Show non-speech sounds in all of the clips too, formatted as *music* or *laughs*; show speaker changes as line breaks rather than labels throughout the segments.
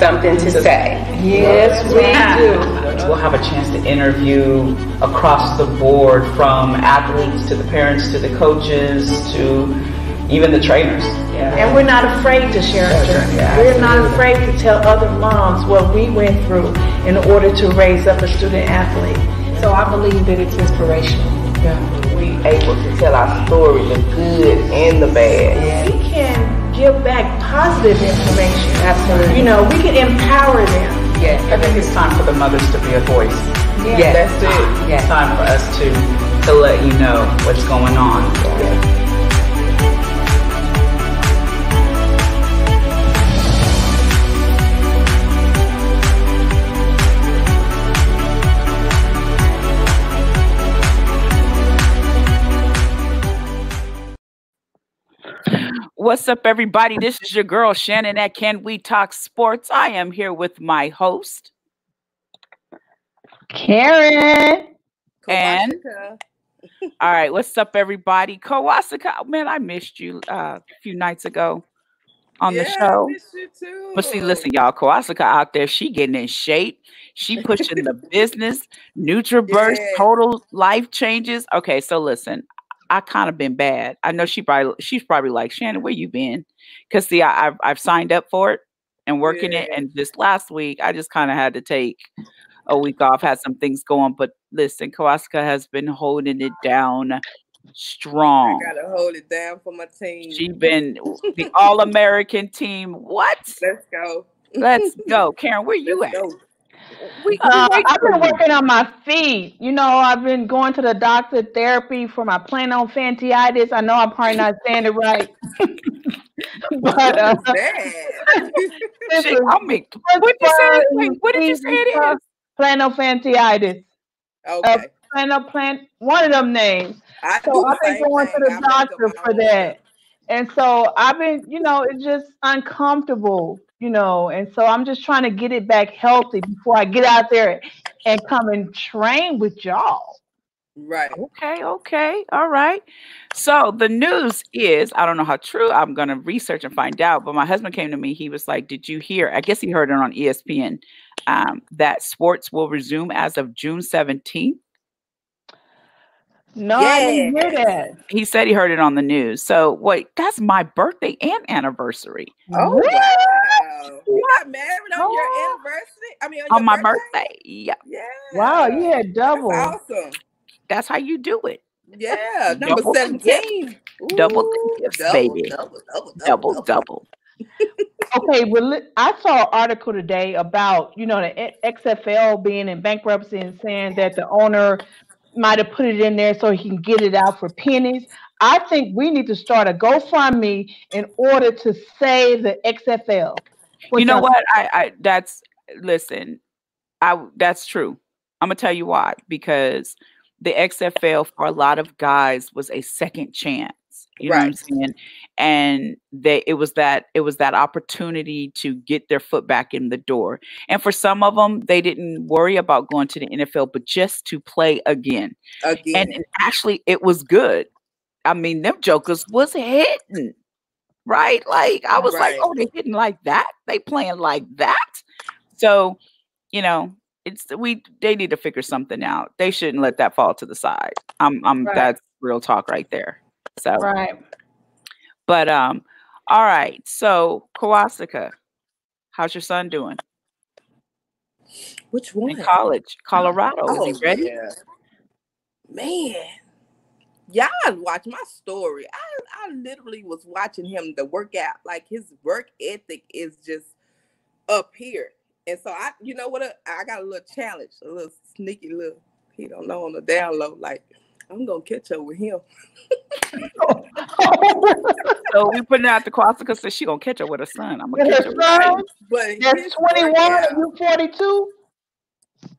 something to say.
Yes, we ah. do.
We'll have a chance to interview across the board from athletes to the parents to the coaches to even the trainers.
Yeah. And we're not afraid to share our journey. We're not afraid to tell other moms what we went through in order to raise up a student athlete. So I believe that it's inspirational.
Yeah. We able to tell our story, the good and the bad.
Yeah. Give back positive information.
Absolutely.
You know, we can empower them.
Yeah. I think it's time for the mothers to be a voice.
Yeah.
Yes. That's it.
Yeah. It's time for us to to let you know what's going on. What's up, everybody? This is your girl Shannon at Can We Talk Sports. I am here with my host,
Karen.
And all right, what's up, everybody? Kawasaka, man, I missed you uh, a few nights ago on
yeah,
the show.
too.
But see, listen, y'all, Kawasaka out there, she getting in shape. She pushing the business, NutraBurst,
Yeah.
total life changes. Okay, so listen, I kind of been bad. I know she probably she's probably like Shannon, where you been? Because see, I, I've I've signed up for it and working it, and this last week I just kind of had to take a week off. Had some things going, but listen, Kawasaka has been holding it down strong.
I gotta hold it down for my team.
She's been the All American team. What?
Let's go.
Let's *laughs* go, Karen. Where you
Let's
at?
go.
We,
Uh, I've been working on my feet. You know, I've been going to the doctor therapy for my plantar fasciitis. I know I'm probably not saying it right. *laughs* but uh,
Shit, I'll make. What did you say? Wait, what did you say it is?
Planophantiasis.
okay.
Plantar plant one of them names.
I
so I've been going to the
I
doctor for that. And so I've been, you know, it's just uncomfortable, you know, and so I'm just trying to get it back healthy before I get out there and come and train with y'all.
Right.
Okay, okay, all right. So the news is, I don't know how true. I'm gonna research and find out. But my husband came to me. He was like, "Did you hear?" I guess he heard it on ESPN um, that sports will resume as of June 17th.
No, I didn't hear that.
He said he heard it on the news. So wait, that's my birthday and anniversary
Oh
What?
wow. *laughs* You got married on
Oh.
your anniversary? I mean on,
on my birthday. Yeah,
Yeah.
Wow, you had
That's
double.
awesome.
that's how you do it.
Yeah. *laughs* Number
Double the gift.
17.
Double the gifts,
double,
baby.
Double, double,
Double, double.
Okay, well, I saw an article today about you know the XFL being in bankruptcy and saying that the owner might have put it in there so he can get it out for pennies. I think we need to start a GoFundMe in order to save the XFL.
You know
y'all
what? I, I that's listen i that's true. I'm gonna tell you why because the xfl for a lot of guys was a second chance you know what i'm saying? And they it was that it was that opportunity to get their foot back in the door. And for some of them they didn't worry about going to the nfl but just to play again.
Again.
and, and actually it was good. I mean them jokers was hitting right? Like i was like oh they hitting like that? They playing like that? So you know it's we they need to figure something out. They shouldn't let that fall to the side. I'm i'm
Right.
that's real talk right there. So
Right.
but um all right. So kawasaka how's your son doing?
Which one?
in college colorado.
Oh,
is he ready?
yeah. Man, y'all watch my story. I I literally was watching him the workout. Like his work ethic is just up here. And so I, you know what? uh, I got a little challenge, a little sneaky little. He don't know on the down low. Like I'm gonna catch up with him. *laughs*
so we putting out the kawasaka says she gonna catch up with her son i'm gonna catch
her
up with her
son,
But
That's 21
workout-
you 42?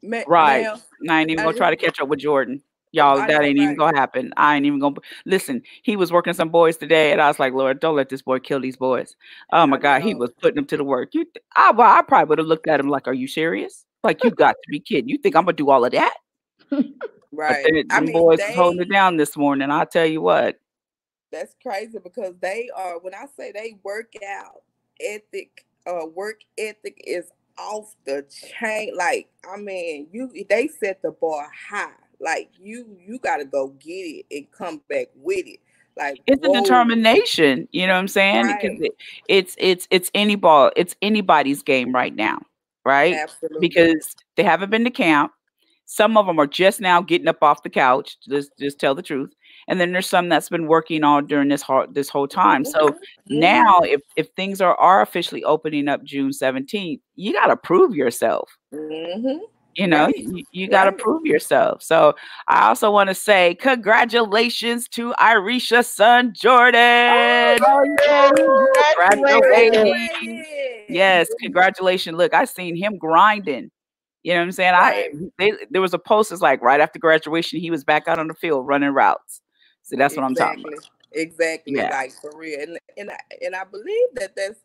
ma-
Right.
ma'am,
And I ain't even gonna try to catch up with Jordan. Y'all, that ain't even gonna happen. I ain't even gonna listen. He was working some boys today, and I was like, Lord, don't let this boy kill these boys. Oh my God, he was putting them to the work. You, th- I, well, I probably would have looked at him like, Are you serious? Like, you got to be kidding. You think I'm gonna do all of that?
right.
Then,
I mean,
boys
they,
holding it down this morning. I tell you what.
that's crazy because they are when I say they work out ethic, uh, work ethic is off the chain. Like, I mean, you they set the bar high. Like you you gotta go get it and come back with it. Like
it's
whoa.
a determination, you know what I'm saying?
Right.
Because it, it's it's it's any ball, it's anybody's game right now, right?
Absolutely.
Because they haven't been to camp. Some of them are just now getting up off the couch. Just just tell the truth. And then there's some that's been working all during this whole this whole time. So
Mhm.
now, if if things are are officially opening up June 17th, you got to prove yourself.
Mhm.
You know,
Right.
you, you got to
Right.
prove yourself. So I also want to say congratulations to Irisha's son oh, Jordan.
Oh,
Graduated.
Graduated.
Yes, congratulations. Look, I seen him grinding. You know what I'm saying? I they, there was a post that's like right after graduation, he was back out on the field running routes. So that's what I'm talking about.
Exactly,
Yeah.
like for real. And and I, and I believe that that's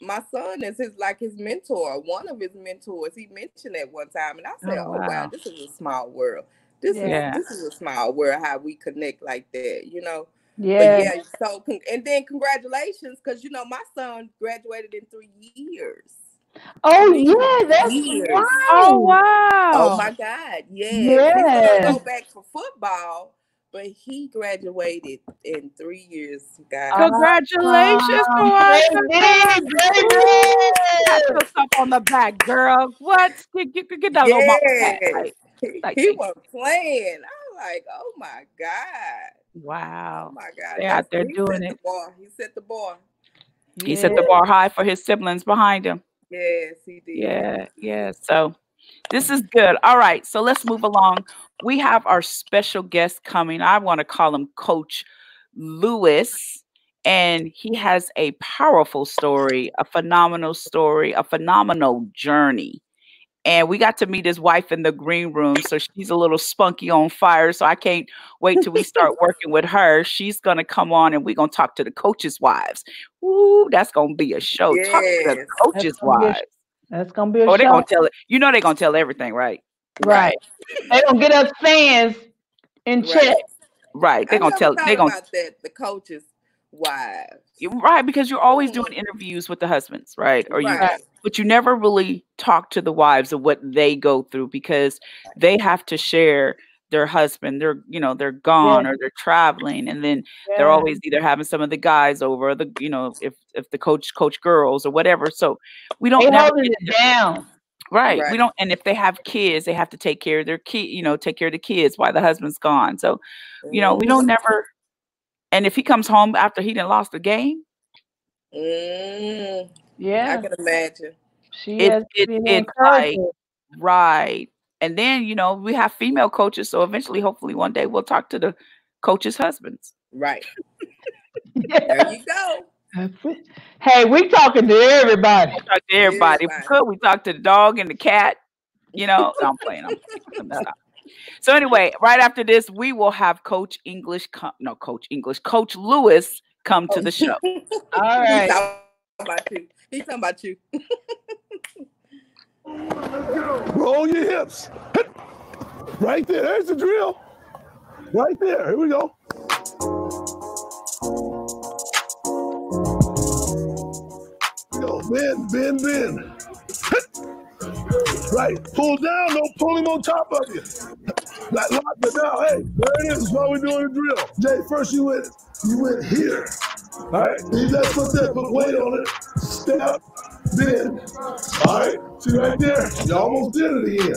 my son is his like his mentor, one of his mentors. He mentioned that one time, and I said,
Oh,
"Oh, wow.
wow.
this is a small world. This
Yeah.
is this is a small world. How we connect like that, you know."
Yeah.
But yeah, so and then congratulations, because you know my son graduated in three years.
Oh yeah, that's
Years.
right.
Oh wow.
Oh my God, yes. He's gonna go back for football, but he graduated in three years, guys.
Congratulations to our
great big, great big.
Pat on the back, girl. What? Get, get, get that little mama pat,
Yes. *laughs*
like,
He,
like
he was playing. I'm like, oh my God. Wow. Oh
Wow.
my God.
They're out
That's-
there
he
doing
set
it.
The bar. He set the bar.
He set the bar high for his siblings behind him.
Yes, he did.
Yeah, yeah. So this is good. All right. So let's move along. We have our special guest coming. I want to call him Coach Lewis. And he has a powerful story, a phenomenal story, a phenomenal journey. And we got to meet his wife in the green room. So she's a little spunky on fire. So I can't wait till we start working with her. She's going to come on and we're going to talk to the coaches' wives. Ooh, that's going to be a show. Talk to the
Yes.
coaches'
gonna be a
wives.
That's gonna be a
Oh, they're gonna tell it. You know they're gonna tell everything, right?
Right. They don't get us fans in
Right.
check.
Right. They're gonna tell. They're gonna
about that. The coaches' wives.
you- right because you're always doing interviews with the husbands, right? Or you,
Right.
but you never really talk to the wives of what they go through because they have to share their husband. They're you know they're gone or they're traveling, and then they're always either having some of the guys over, or the you know if if the coach coach girls or whatever. So we don't
They
never
holding it down.
Right. We don't and if they have kids, they have to take care of their kid, you know, take care of the kids while the husband's gone. So, you know, we don't never and if he comes home after he done lost the game,
Mm, I can imagine.
She
It-
has
it-
been
it's like- right. And then, you know, we have female coaches, so eventually hopefully one day we'll talk to the coaches' husbands.
Right. *laughs*
Yeah.
There you go.
That's it. Hey, we talking to everybody.
We'll talk to everybody. We
Everybody.
could, we talk to the dog and the cat. You know, no, I'm playing. I'm playing. So anyway, right after this, we will have Coach English come, no, Coach English, Coach Lewis come to the show. *laughs*
All
He's talking about you. He's talking about you. *laughs*
Roll your hips. Right there. There's the drill. Right there. Here we go. Bend, bend, bend. Right. Pull down. Don't pull him on top of you. Like lock it down. Hey, there it is. That's why we're doing the drill. Jay, first you went, you went here. All right. You just put that, put weight on it. Step, bend. All right. See right there? You almost did it again.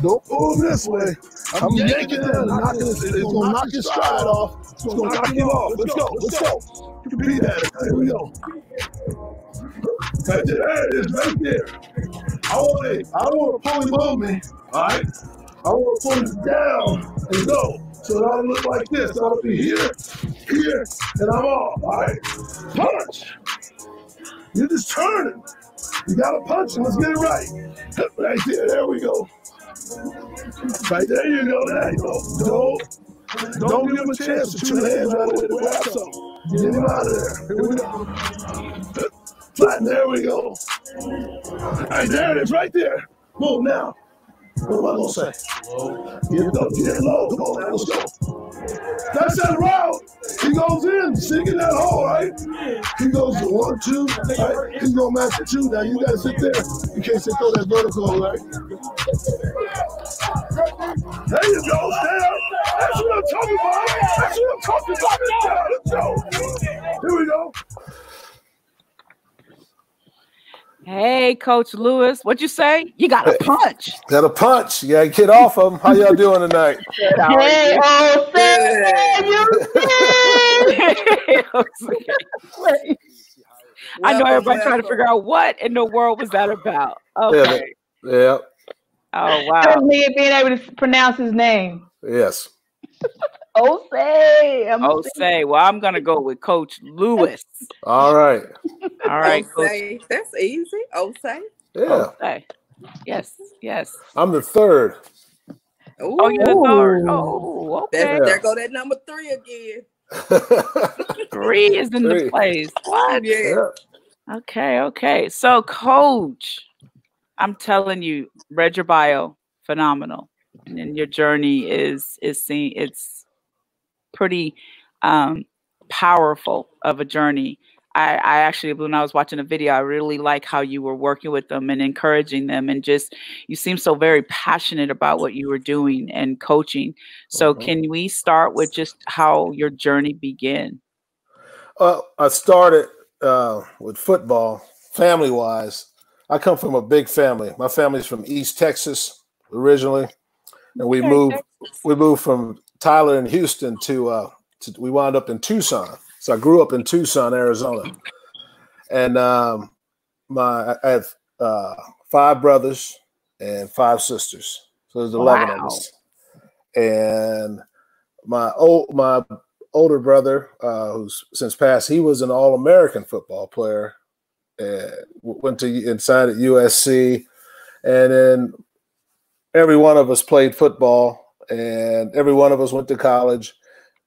Don't pull him this way. I'm yanking down and knocking it. It's gonna knock your stride off. It's gonna knock you off. Let's go. Let's go. You can beat that. Here we go. There it is. Right there. I want it. I want to pull him on me. All right. I want to pull him down and go. So ought to look like this. To be here, here, and I'm off. All right. Punch. You're just turning. You gotta punch him. Let's get it right. *laughs* Right there. There we go. Right there you go. There you go. Don't, don't give him a chance to two hands right away to grab something. Get him out of there. Here we go. Flatten. There we go. Right there it is. Right there. Move now. What am I gonna say? Get low, get low. Come on now, let's go. That's that route. He goes in, singing that hole, right? He goes to one, two, right? He's gonna match the two. Now you gotta sit there. You can't sit throw that vertical, right? There you go, Stan. That's what I'm talking about. That's what I'm talking about. Let's go. Here we go.
Hey, Coach Lewis, what'd you say? You got a punch.
Got a punch. Yeah, gotta get off of them. How y'all doing tonight? *laughs*
Hey, oh, you *laughs* *laughs*
I know
Welcome,
everybody trying to figure out what in the world was that about. Okay.
Yeah.
Oh wow.
Told me being able to pronounce his name.
Yes.
Osia. I'm
Oh. Well, I'm gonna go with Coach Lewis.
All right.
All right, *laughs* Coach.
Osia. That's easy. Osia.
Yeah.
Say. Yes, yes.
I'm the third.
Ooh,
Oh, you're the third. Oh,
that's,
okay.
there go that number three again. *laughs*
Three is in
Three.
the place. What?
Yeah.
yeah.
Okay, okay. So, Coach, I'm telling you, read your bio, phenomenal, and your journey is is seen. It's pretty um, powerful of a journey. I, I actually, when I was watching a video, I really like how you were working with them and encouraging them, and just you seem so very passionate about what you were doing and coaching. So,
Mhm.
can we start with just how your journey began?
Well, I started uh, with football, family wise. I come from a big family. My family's from East Texas originally, and we
Okay,
moved.
Texas.
We moved from Tyler and Houston to, uh, to. We wound up in Tucson. So I grew up in Tucson, Arizona, and um, my I have uh, five brothers and five sisters. So there's eleven
Wow.
of us, and my old my older brother, uh, who's since passed, he was an All American football player. And went to and signed at USC, and then every one of us played football, and every one of us went to college.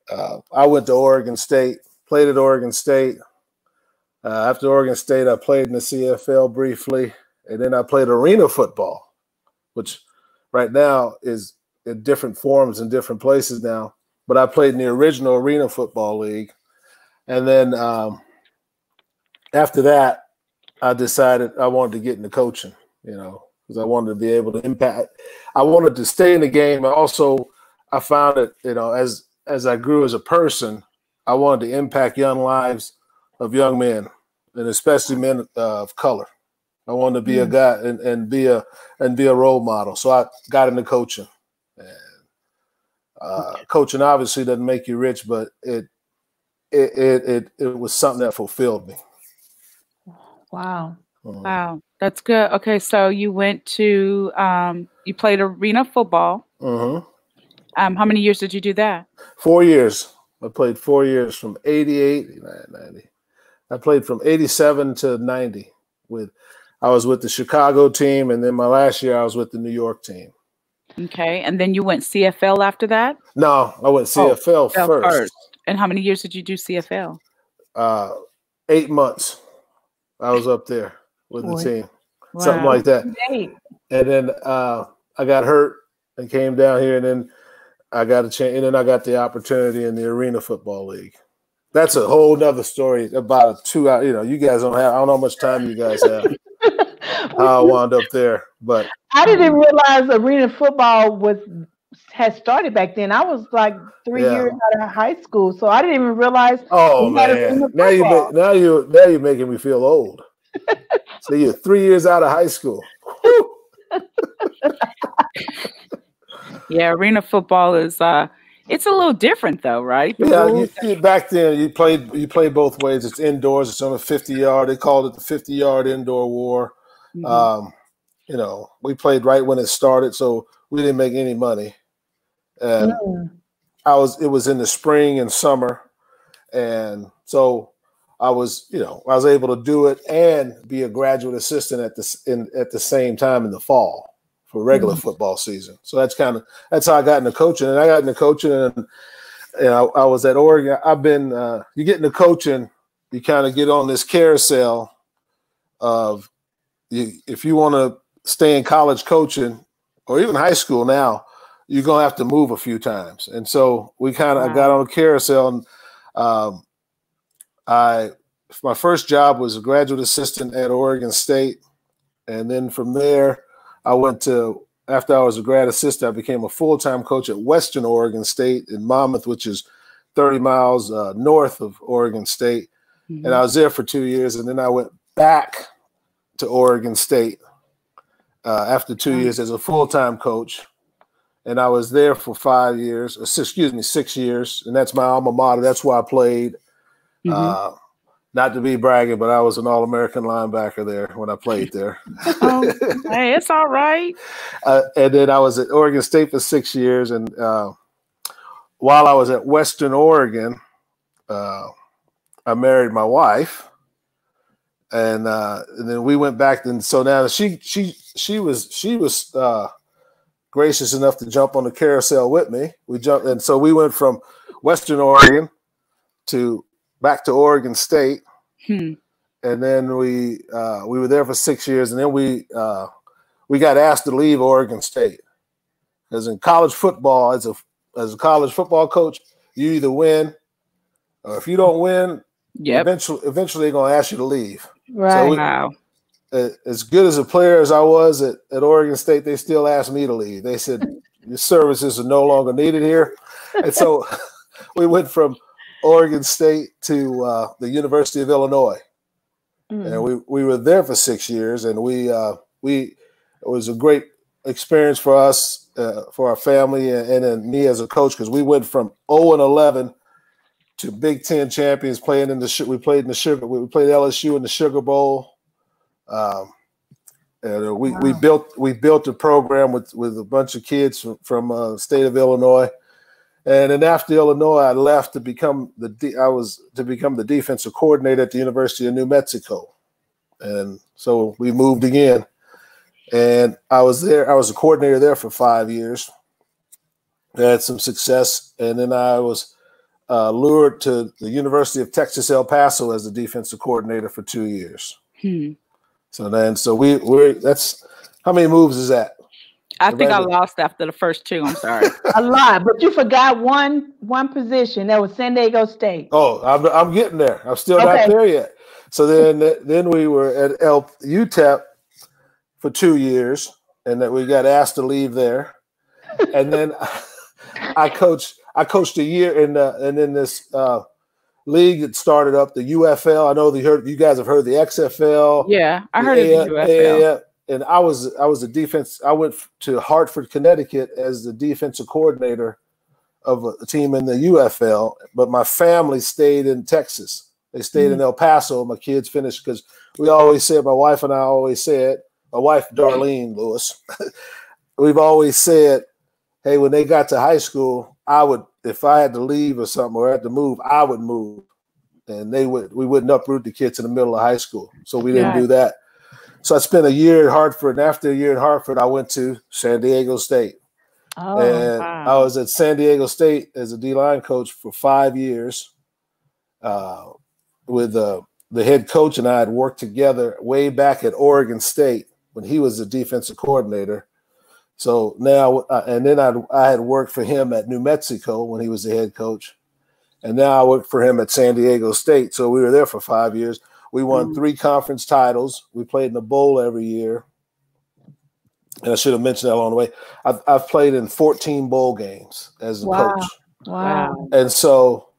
Uh, I went to Oregon State, played at Oregon State. Uh, after Oregon State, I played in the CFL briefly, and then I played arena football, which right now is in different forms in different places now but I played in the original Arena Football League. And then um, after that, I decided I wanted to get into coaching, you know, because I wanted to be able to impact. I wanted to stay in the game. And also, I found that, you know, as as I grew as a person, I wanted to impact young lives of young men, and especially men uh, of color. I wanted to be a guy and, and be a and be a role model. So I got into coaching. And uh, coaching obviously doesn't make you rich, but it it it it, it was something that fulfilled me.
Wow.
Mhm.
Wow, that's good. Okay, so you went to um, you played arena football.
Mhm.
Um, how many years did you do that?
Four years. I played four years from 88, 90. I played from 87 to 90 with I was with the Chicago team and then my last year I was with the New York team.
Okay, and then you went CFL after that.
No, I went CFL
CFL
first.
first. And how many years did you do CFL?
Uh, eight months. I was up there with the
Boy.
team, something like that.
Hey,
and then uh, I got hurt and came down here, and then I got a chance, and then I got the opportunity in the Arena Football League. That's a whole nother story about a two hour. You know, you guys don't have. I don't know how much time you guys have. *laughs* how I wound up there, but
I didn't realize arena football was had started back then. I was like three
Yeah.
years out of high school, so I didn't even realize.
oh man, now you make, now you now you're making me feel old. *laughs* so you're three years out of high school. *laughs*
Yeah, arena football is uh, it's a little different though, right? The
Yeah, you, you- back then you played you played both ways. It's indoors. It's on a fifty yard. They called it the fifty yard indoor war.
Mhm.
Um, you know, we played right when it started, so we didn't make any money. And
Mm.
I was it was in the spring and summer, and so I was you know I was able to do it and be a graduate assistant at the in at the same time in the fall for regular football season. So that's kind of that's how I got into coaching, and I got into coaching, and you know, I was at Oregon. I've been uh, you get into coaching, you kind of get on this carousel of you, if you want to stay in college coaching, or even high school now, you're gonna have to move a few times. And so we kind of
Wow.
got on a carousel and um, I my first job was a graduate assistant at Oregon State. And then from there, I went to after I was a grad assistant, I became a full-time coach at Western Oregon State in Monmouth, which is 30 miles uh, north of Oregon State.
Mhm.
And I was there for two years, and then I went back to Oregon State uh, after two years as a full-time coach. And I was there for five years, six, excuse me, six years, and that's my alma mater. That's where I played.
Mhm.
Uh, not to be bragging, but I was an All-American linebacker there when I played there. *laughs*
Oh, hey, it's all right. *laughs*
uh, and then I was at Oregon State for six years. And uh, while I was at Western Oregon, uh, I married my wife, and uh, and then we went back. And so now she she she was she was uh, gracious enough to jump on the carousel with me. We jumped, and so we went from Western Oregon to back to Oregon State
Hmm.
and then we uh, we were there for six years, and then we uh, we got asked to leave Oregon State because in college football, as a as a college football coach, you either win or if you don't win,
Yep.
eventually eventually they're gonna ask you to leave.
Right.
we-
Wow.
As good as a player as I was at, at Oregon State, they still asked me to leave. They said your services are no longer needed here, and so *laughs* we went from Oregon State to uh, the University of Illinois
Mm.
and we we were there for six years, and we uh, we it was a great experience for us, uh, for our family, and, and then me as a coach because we went from zero and eleven to Big Ten champions, playing in the we played in the sugar we played LSU in the Sugar Bowl. Um, and uh, we, we built we built a program with with a bunch of kids from, from uh, state of Illinois, and then after Illinois, I left to become the de- I was to become the defensive coordinator at the University of New Mexico, and so we moved again, and I was there. I was a coordinator there for five years. Had some success, and then I was uh, lured to the University of Texas El Paso as the defensive coordinator for two years.
Hmm.
So then, so we we're that's how many moves is that?
I think I lost after the first two. I'm sorry. *laughs*
A lot, but you forgot one one position. That was San Diego State.
Oh, I'm, I'm getting there. I'm still
Okay.
not there yet. So then, then we were at El UTEP for two years, and that we got asked to leave there. And then I coached. I coached a year in the, and then this uh, league that started up the UFL. I know you heard you guys have heard the XFL.
yeah, I
the
heard of the
A-
UFL.
AAF, and I was I was the defense. I went to Hartford, Connecticut, as the defensive coordinator of a team in the UFL. But my family stayed in Texas. They stayed in mm-hmm. El Paso. My kids finished because we always said my wife and I always said my wife Darlene Lewis. *laughs* we've always said, hey, when they got to high school, I would if I had to leave or something or had to move, I would move, and they would we wouldn't uproot the kids in the middle of high school. So we didn't
Yeah.
do that. So I spent a year at Hartford, and after a year at Hartford, I went to San Diego State.
Oh,
and
wow.
I was at San Diego State as a D line coach for five years. Uh, with uh, the head coach and I had worked together way back at Oregon State when he was the defensive coordinator. So now, uh, and then I I had worked for him at New Mexico when he was the head coach, and now I work for him at San Diego State. So we were there for five years. We won
Mhm.
three conference titles. We played in the bowl every year. And I should have mentioned that along the way. I've, I've played in 14 bowl games as a
Wow.
coach.
wow.
And so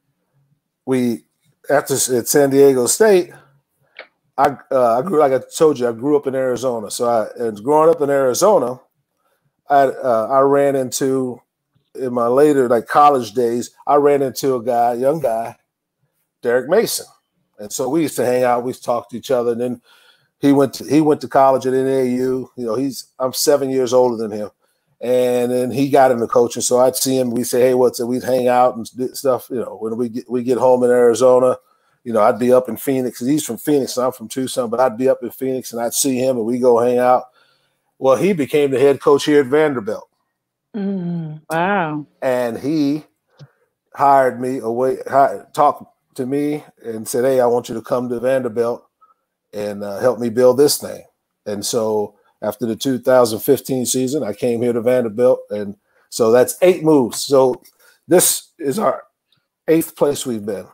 we, after at San Diego State, I uh, I grew like I told you I grew up in Arizona. So I and growing up in Arizona, I uh, I ran into in my later like college days I ran into a guy, young guy, Derek Mason, and so we used to hang out. We used to talk to each other, and then he went to he went to college at NAU. You know, he's I'm seven years older than him, and then he got into coaching. So I'd see him. We'd say, hey, what's it? We'd hang out and stuff. You know, when we get we get home in Arizona, you know, I'd be up in Phoenix. He's from Phoenix, I'm from Tucson, but I'd be up in Phoenix, and I'd see him, and we go hang out. Well, he became the head coach here at Vanderbilt,
Mm.
Wow.
and he hired me away, hi- talked to me, and said, "Hey, I want you to come to Vanderbilt and uh, help me build this thing." And so after the 2015 season. I came here to Vanderbilt, and so that's eight moves. So this is our eighth place we've been,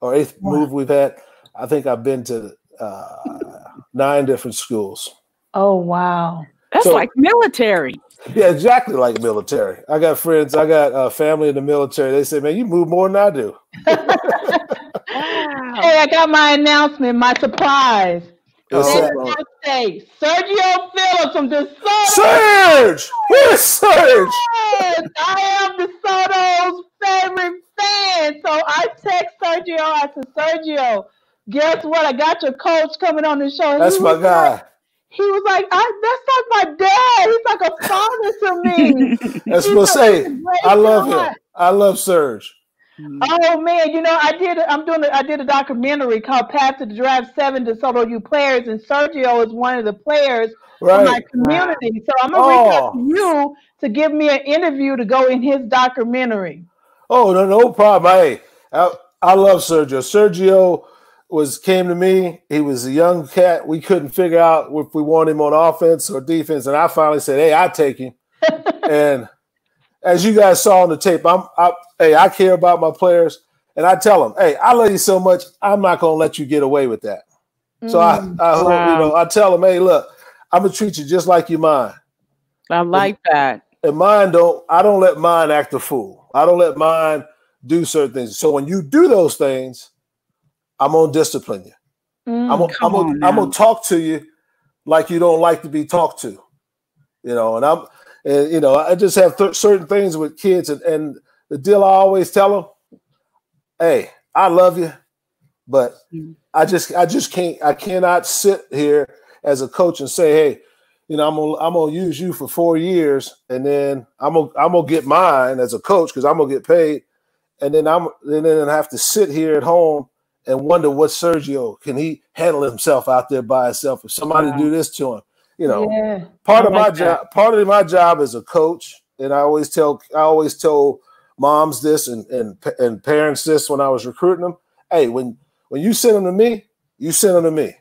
or eighth move we've had. I think I've been to uh, nine different schools.
Oh wow,
that's so, like military.
Yeah, exactly like military. I got friends, I got uh, family in the military. They say, "Man, you move more than I do."
Hey, I got my announcement, my surprise. Birthday, Sergio Phillips from DeSoto.
Serge, where's Serge?
Yes, I am DeSoto's favorite fan. So I text Sergio. I said, Sergio, guess what? I got your coach coming on the show.
That's my guy.
Like, he was like, I, that's like my dad. He's like a father to me. *laughs*
That's what I say. I love him. I love Serge.
Mm-hmm. Oh man, you know I did. I'm doing. A, I did a documentary called "Path to the Draft: Seven DeSoto U Players," and Sergio is one of the players right. in my community. So I'm gonna oh. reach out to you to give me an interview to go in his documentary.
Oh no, no problem. Hey, I, I love Sergio. Sergio was came to me. He was a young cat. We couldn't figure out if we want him on offense or defense, and I finally said, "Hey, I take him." *laughs* and as you guys saw on the tape, I'm I, hey, I care about my players, and I tell them, hey, I love you so much, I'm not gonna let you get away with that. Mm, so I, mm, I wow. you know, I tell them, hey, look, I'm gonna treat you just like you mine.
I like and, that.
And mine don't, I don't let mine act a fool. I don't let mine do certain things. So when you do those things, I'm gonna discipline you. Mm, I'm, gonna, I'm, gonna, I'm gonna talk to you like you don't like to be talked to. You know, and I'm and you know, I just have th- certain things with kids, and, and the deal I always tell them, "Hey, I love you, but I mm-hmm. just I just can't I cannot sit here as a coach and say, hey, you know, I'm gonna I'm gonna use you for four years, and then I'm gonna I'm gonna get mine as a coach because I'm gonna get paid, and then I'm and then I have to sit here at home and wonder what Sergio can he handle himself out there by himself? If somebody wow. do this to him you know, yeah, part I of like my that. job, part of my job as a coach, and I always tell, I always tell moms this and and and parents this when I was recruiting them. Hey, when when you send them to me, you send them to me.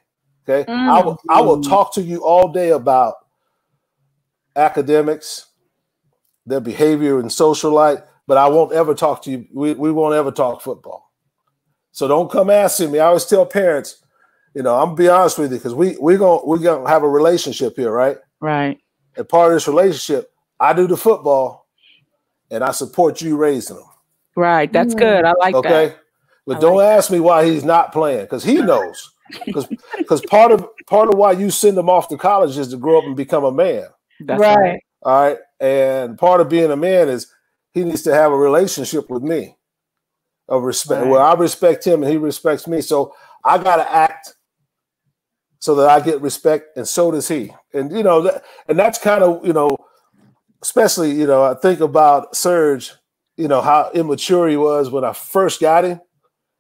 Okay, mm. I will I will talk to you all day about academics, their behavior and social life, but I won't ever talk to you. We, we won't ever talk football. So don't come asking me. I always tell parents, you know, I'm gonna be honest with you because we we gonna we gonna have a relationship here, right?
Right.
And part of this relationship, I do the football, and I support you raising them.
Right. That's mm. good. I like
okay?
that.
Okay. But I don't like ask that. me why he's not playing because he knows. *laughs* Because because part of part of why you send him off to college is to grow up and become a man.
That's right. right.
All right. And part of being a man is he needs to have a relationship with me of respect right. where I respect him and he respects me. So I gotta act so that I get respect, and so does he. And you know, that, and that's kind of you know, especially you know, I think about Serge, you know, how immature he was when I first got him,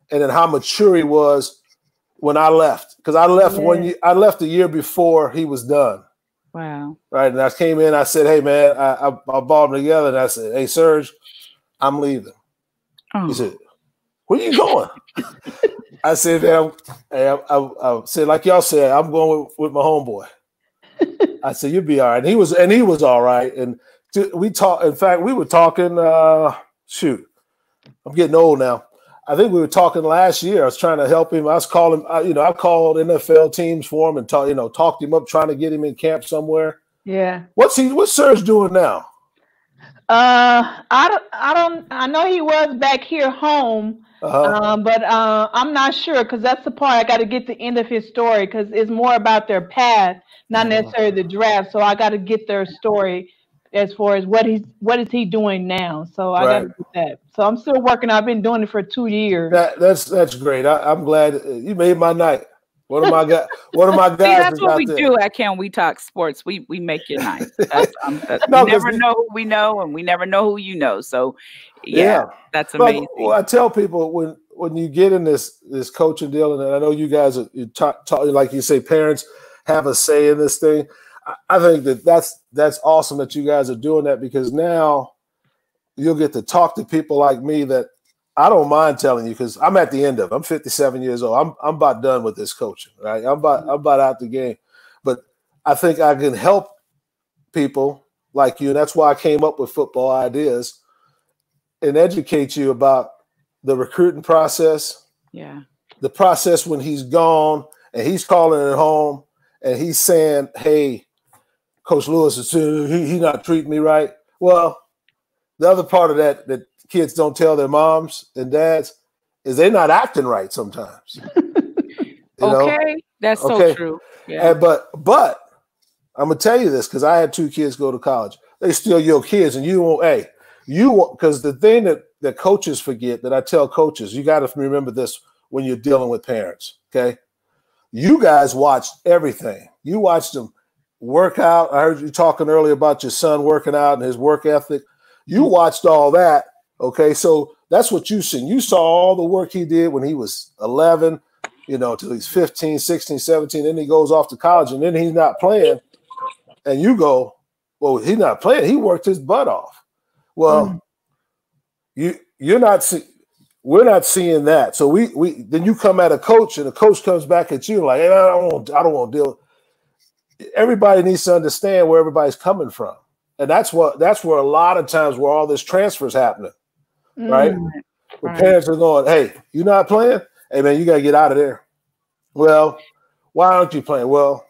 and then how mature he was when I left. Because I left yeah. one year, I left a year before he was done.
Wow.
Right, and I came in, I said, "Hey, man," I, I, I balled them together, and I said, "Hey, Serge, I'm leaving." Oh. He said, "Where are you going?" I said, man, I, I, I, said, like y'all said, I'm going with, with my homeboy. *laughs* I said, you'll be all right. And he was, and he was all right. And we talked. In fact, we were talking. Uh, shoot, I'm getting old now. I think we were talking last year. I was trying to help him. I was calling, I, you know, I called NFL teams for him and talk, you know, talked him up, trying to get him in camp somewhere.
Yeah.
What's he? What's Serge doing now?
Uh, I don't, I don't, I know he was back here home uh-huh. Um, but uh, I'm not sure because that's the part I got to get the end of his story because it's more about their path, not uh-huh. necessarily the draft. So I got to get their story as far as what he's what is he doing now. So I right. got to get that. So I'm still working. I've been doing it for two years.
That, that's that's great. I, am glad you made my night. One of my guys. *laughs* One of my guys. See,
that's what we there. do at Can We Talk Sports. We we make your night. That's, um, *laughs* that's, no, we never know who we know, and we never know who you know. So yeah, yeah. that's amazing.
But, well, I tell people when when you get in this this coaching deal, and I know you guys are you talk, talk, like you say, parents have a say in this thing. I, I think that that's that's awesome that you guys are doing that because now you'll get to talk to people like me that I don't mind telling you because I'm at the end of it. I'm 57 years old. I'm I'm about done with this coaching, right? I'm about I'm about out the game. But I think I can help people like you. And that's why I came up with football ideas and educate you about the recruiting process.
Yeah.
The process when he's gone and he's calling it home and he's saying, "Hey, Coach Lewis is he, he not treating me right." Well, the other part of that that kids don't tell their moms and dads is they're not acting right sometimes. *laughs*
okay, know? that's so true.
Yeah. And, but but I'm gonna tell you this because I had two kids go to college. They still your kids, and you won't. Hey, you because the thing that that coaches forget that I tell coaches, you got to remember this when you're dealing with parents. Okay, you guys watched everything. You watched them work out. I heard you talking earlier about your son working out and his work ethic. You watched all that. Okay, so that's what you seen. You saw all the work he did when he was 11, you know, till he's 15, 16, 17. Then he goes off to college and then he's not playing. And you go, well, he's not playing. He worked his butt off. Well, mm. you you're not see, we're not seeing that. So we we then you come at a coach and the coach comes back at you like, hey, I don't want, I don't want to deal. Everybody needs to understand where everybody's coming from. And that's what that's where a lot of times where all this transfer is happening. Right? Mm. The right. parents are going, Hey, you're not playing? Hey man, you gotta get out of there. Well, why aren't you playing? Well,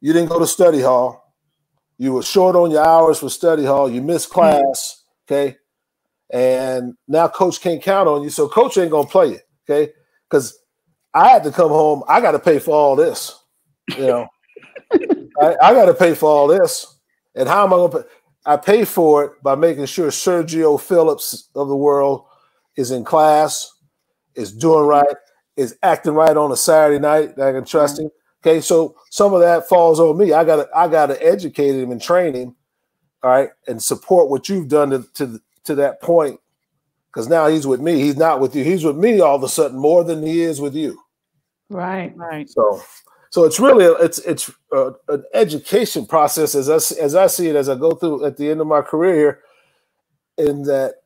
you didn't go to study hall. You were short on your hours for study hall. You missed mm. class. Okay. And now coach can't count on you. So coach ain't gonna play you. Okay. Because I had to come home. I got to pay for all this. You know, *laughs* I, I got to pay for all this. And how am I to pay? I pay for it by making sure Sergio Phillips of the world is in class, is doing right, is acting right on a Saturday night that I can trust mm-hmm. him. Okay, so some of that falls on me. I gotta I gotta educate him and train him, all right, and support what you've done to to, to that point. Because now he's with me. He's not with you. He's with me all of a sudden more than he is with you.
Right, right.
So so it's really it's it's uh, an education process as I as I see it as I go through at the end of my career here, in that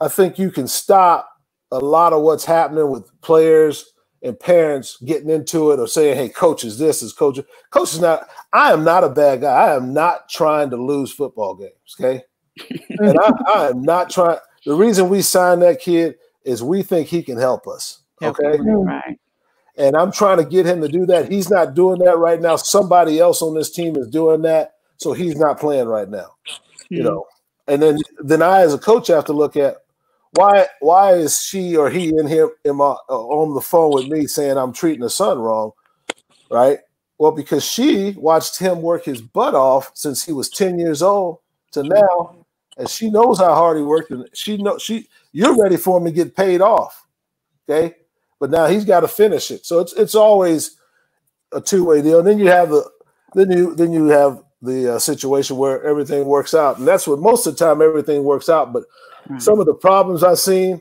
I think you can stop a lot of what's happening with players and parents getting into it or saying, "Hey, coach is this is coach." Coach is not. I am not a bad guy. I am not trying to lose football games. Okay, *laughs* and I, I, am not trying. The reason we signed that kid is we think he can help us. Okay, right and I'm trying to get him to do that. He's not doing that right now. Somebody else on this team is doing that, so he's not playing right now. Mm-hmm. You hmm. know, and then then I as a coach have to look at why why is she or he in here in my, uh, on the phone with me saying I'm treating the son wrong, right? Well, because she watched him work his butt off since he was 10 years old to now, and she knows how hard he worked, and she know she you're ready for him to get paid off. Okay but now he's got to finish it. So it's it's always a two way deal. And then you have the then you then you have the uh, situation where everything works out, and that's what most of the time everything works out. But mm. some of the problems I've seen,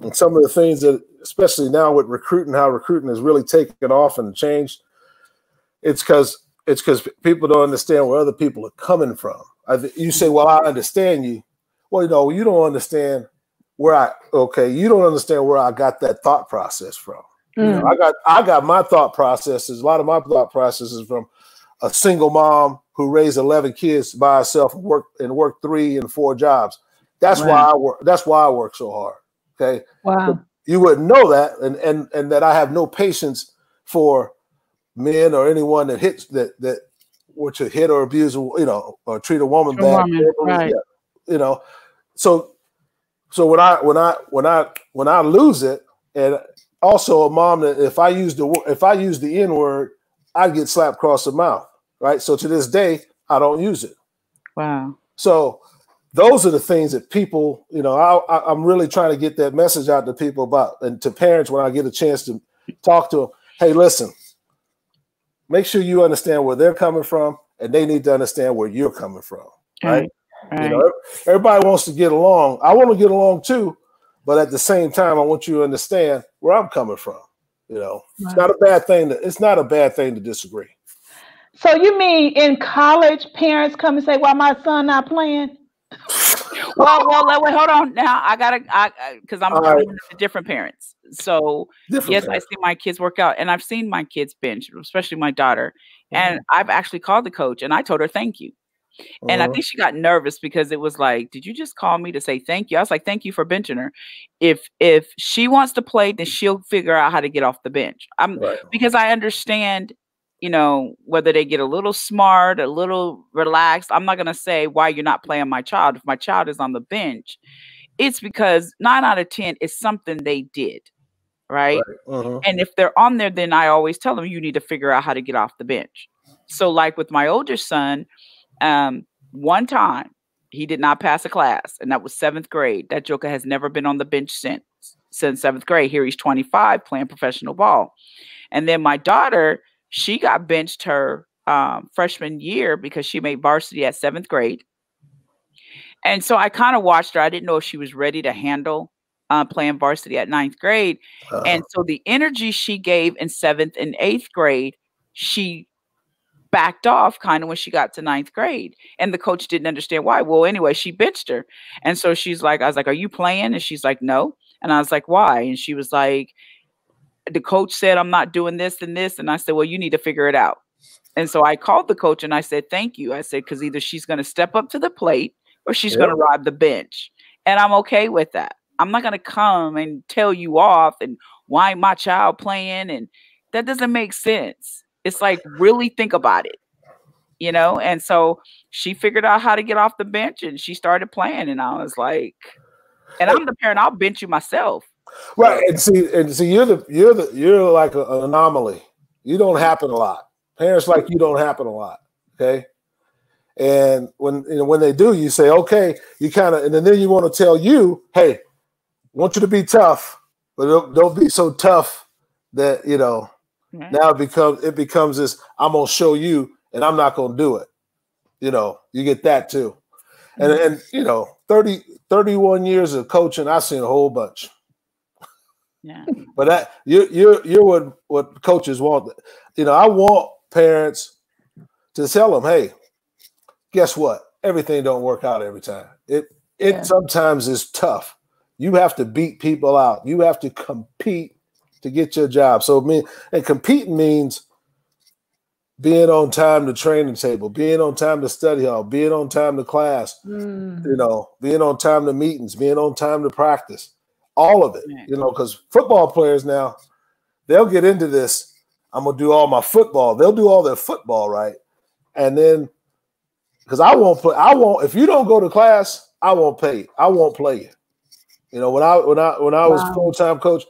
and some of the things that, especially now with recruiting, how recruiting has really taken off and changed, it's because it's because people don't understand where other people are coming from. I, you say, "Well, I understand you." Well, you know, you don't understand where I okay, you don't understand where I got that thought process from. Mm. You know, I got I got my thought processes. A lot of my thought processes from a single mom who raised eleven kids by herself and worked and worked three and four jobs. That's right. why I work. That's why I work so hard. Okay.
Wow.
But you wouldn't know that, and and and that I have no patience for men or anyone that hits that that were to hit or abuse, you know, or treat a woman bad. Woman, right. Yeah, you know, so so when I when I when I when I lose it, and also a mom that if I use the if I use the N word, I get slapped across the mouth. Right. So to this day, I don't use it.
Wow.
So those are the things that people, you know, I I, am really trying to get that message out to people about and to parents when I get a chance to talk to them. Hey, listen, make sure you understand where they're coming from, and they need to understand where you're coming from. Right. Right. You know, everybody wants to get along. I want to get along too, but at the same time, I want you to understand where I'm coming from. You know, right. it's not a bad thing. To, it's not a bad thing to disagree.
So you mean in college, parents come and say, "Why my son not playing?"
Well, well, wait, hold on. Now I gotta, I because I'm
right.
Different parents. So
Different
yes, I see my kids work out, and I've seen my kids bench, especially my daughter. And
Mm-hmm.
I've actually called the coach, and I told her thank you. And I
Mhm.
think she got nervous because it was like, "Did you just call me to say thank you?" I was like, "Thank you for benching her. If if she wants to play, then she'll figure out how to get off the bench." I'm
Right.
because I understand, you know, whether they get a little smart, a little relaxed. I'm not gonna say why you're not playing my child. If my child is on the bench, it's because nine out of ten is something they did, right?
Mhm.
And if they're on there, then I always tell them you need to figure out how to get off the bench. So, like with my older son, um, one time he did not pass a class, and that was seventh grade. That joker has never been on the bench since since seventh grade. Here he's 25 playing professional ball. And then my daughter, she got benched her um, freshman year because she made varsity at seventh grade. And so I kind of watched her. I didn't know if she was ready to handle uh, playing varsity at ninth grade.
Uh-huh.
And so the energy she gave in seventh and eighth grade, she backed off kind of when she got to ninth grade. And the coach didn't understand why. Well, anyway, she benched her. And so she's like, I was like, Are you playing? And she's like, No. And I was like, Why? And she was like, The coach said, I'm not doing this and this. And I said, Well, you need to figure it out. And so I called the coach and I said, Thank you. I said, Because either she's going to step up to the plate or she's
Yep.
going to ride the bench. And I'm okay with that. I'm not going to come and tell you off and why my child playing? And that doesn't make sense. It's like, really think about it, you know? And so she figured out how to get off the bench and she started playing. And I was like, and I'm the parent, I'll bench you myself.
Right, and see, and see, you're the you're the you're like an anomaly. You don't happen a lot. Parents like you don't happen a lot. Okay, and when you know, when they do, you say, okay, you kind of, and then you want to tell you, hey, want you to be tough, but don't, don't be so tough that you know
Right.
now it becomes it becomes this. I'm gonna show you, and I'm not gonna do it. You know, you get that too, and mm-hmm. and you know, 30, 31 years of coaching, I've seen a whole bunch.
Yeah. *laughs*
But that you you you're what what coaches want. You know, I want parents to tell them, hey, guess what? Everything don't work out every time. It it
Yeah.
sometimes is tough. You have to beat people out. You have to compete to get your job. So me and competing means being on time to training table, being on time to study hall, being on time to class,
Mm.
you know, being on time to meetings, being on time to practice, all of it, you know, because football players now, they'll get into this. I'm gonna do all my football. They'll do all their football right, and then because I won't play, I won't. If you don't go to class, I won't pay. I won't play you. You know, when I when I when I was
Wow.
full time coach,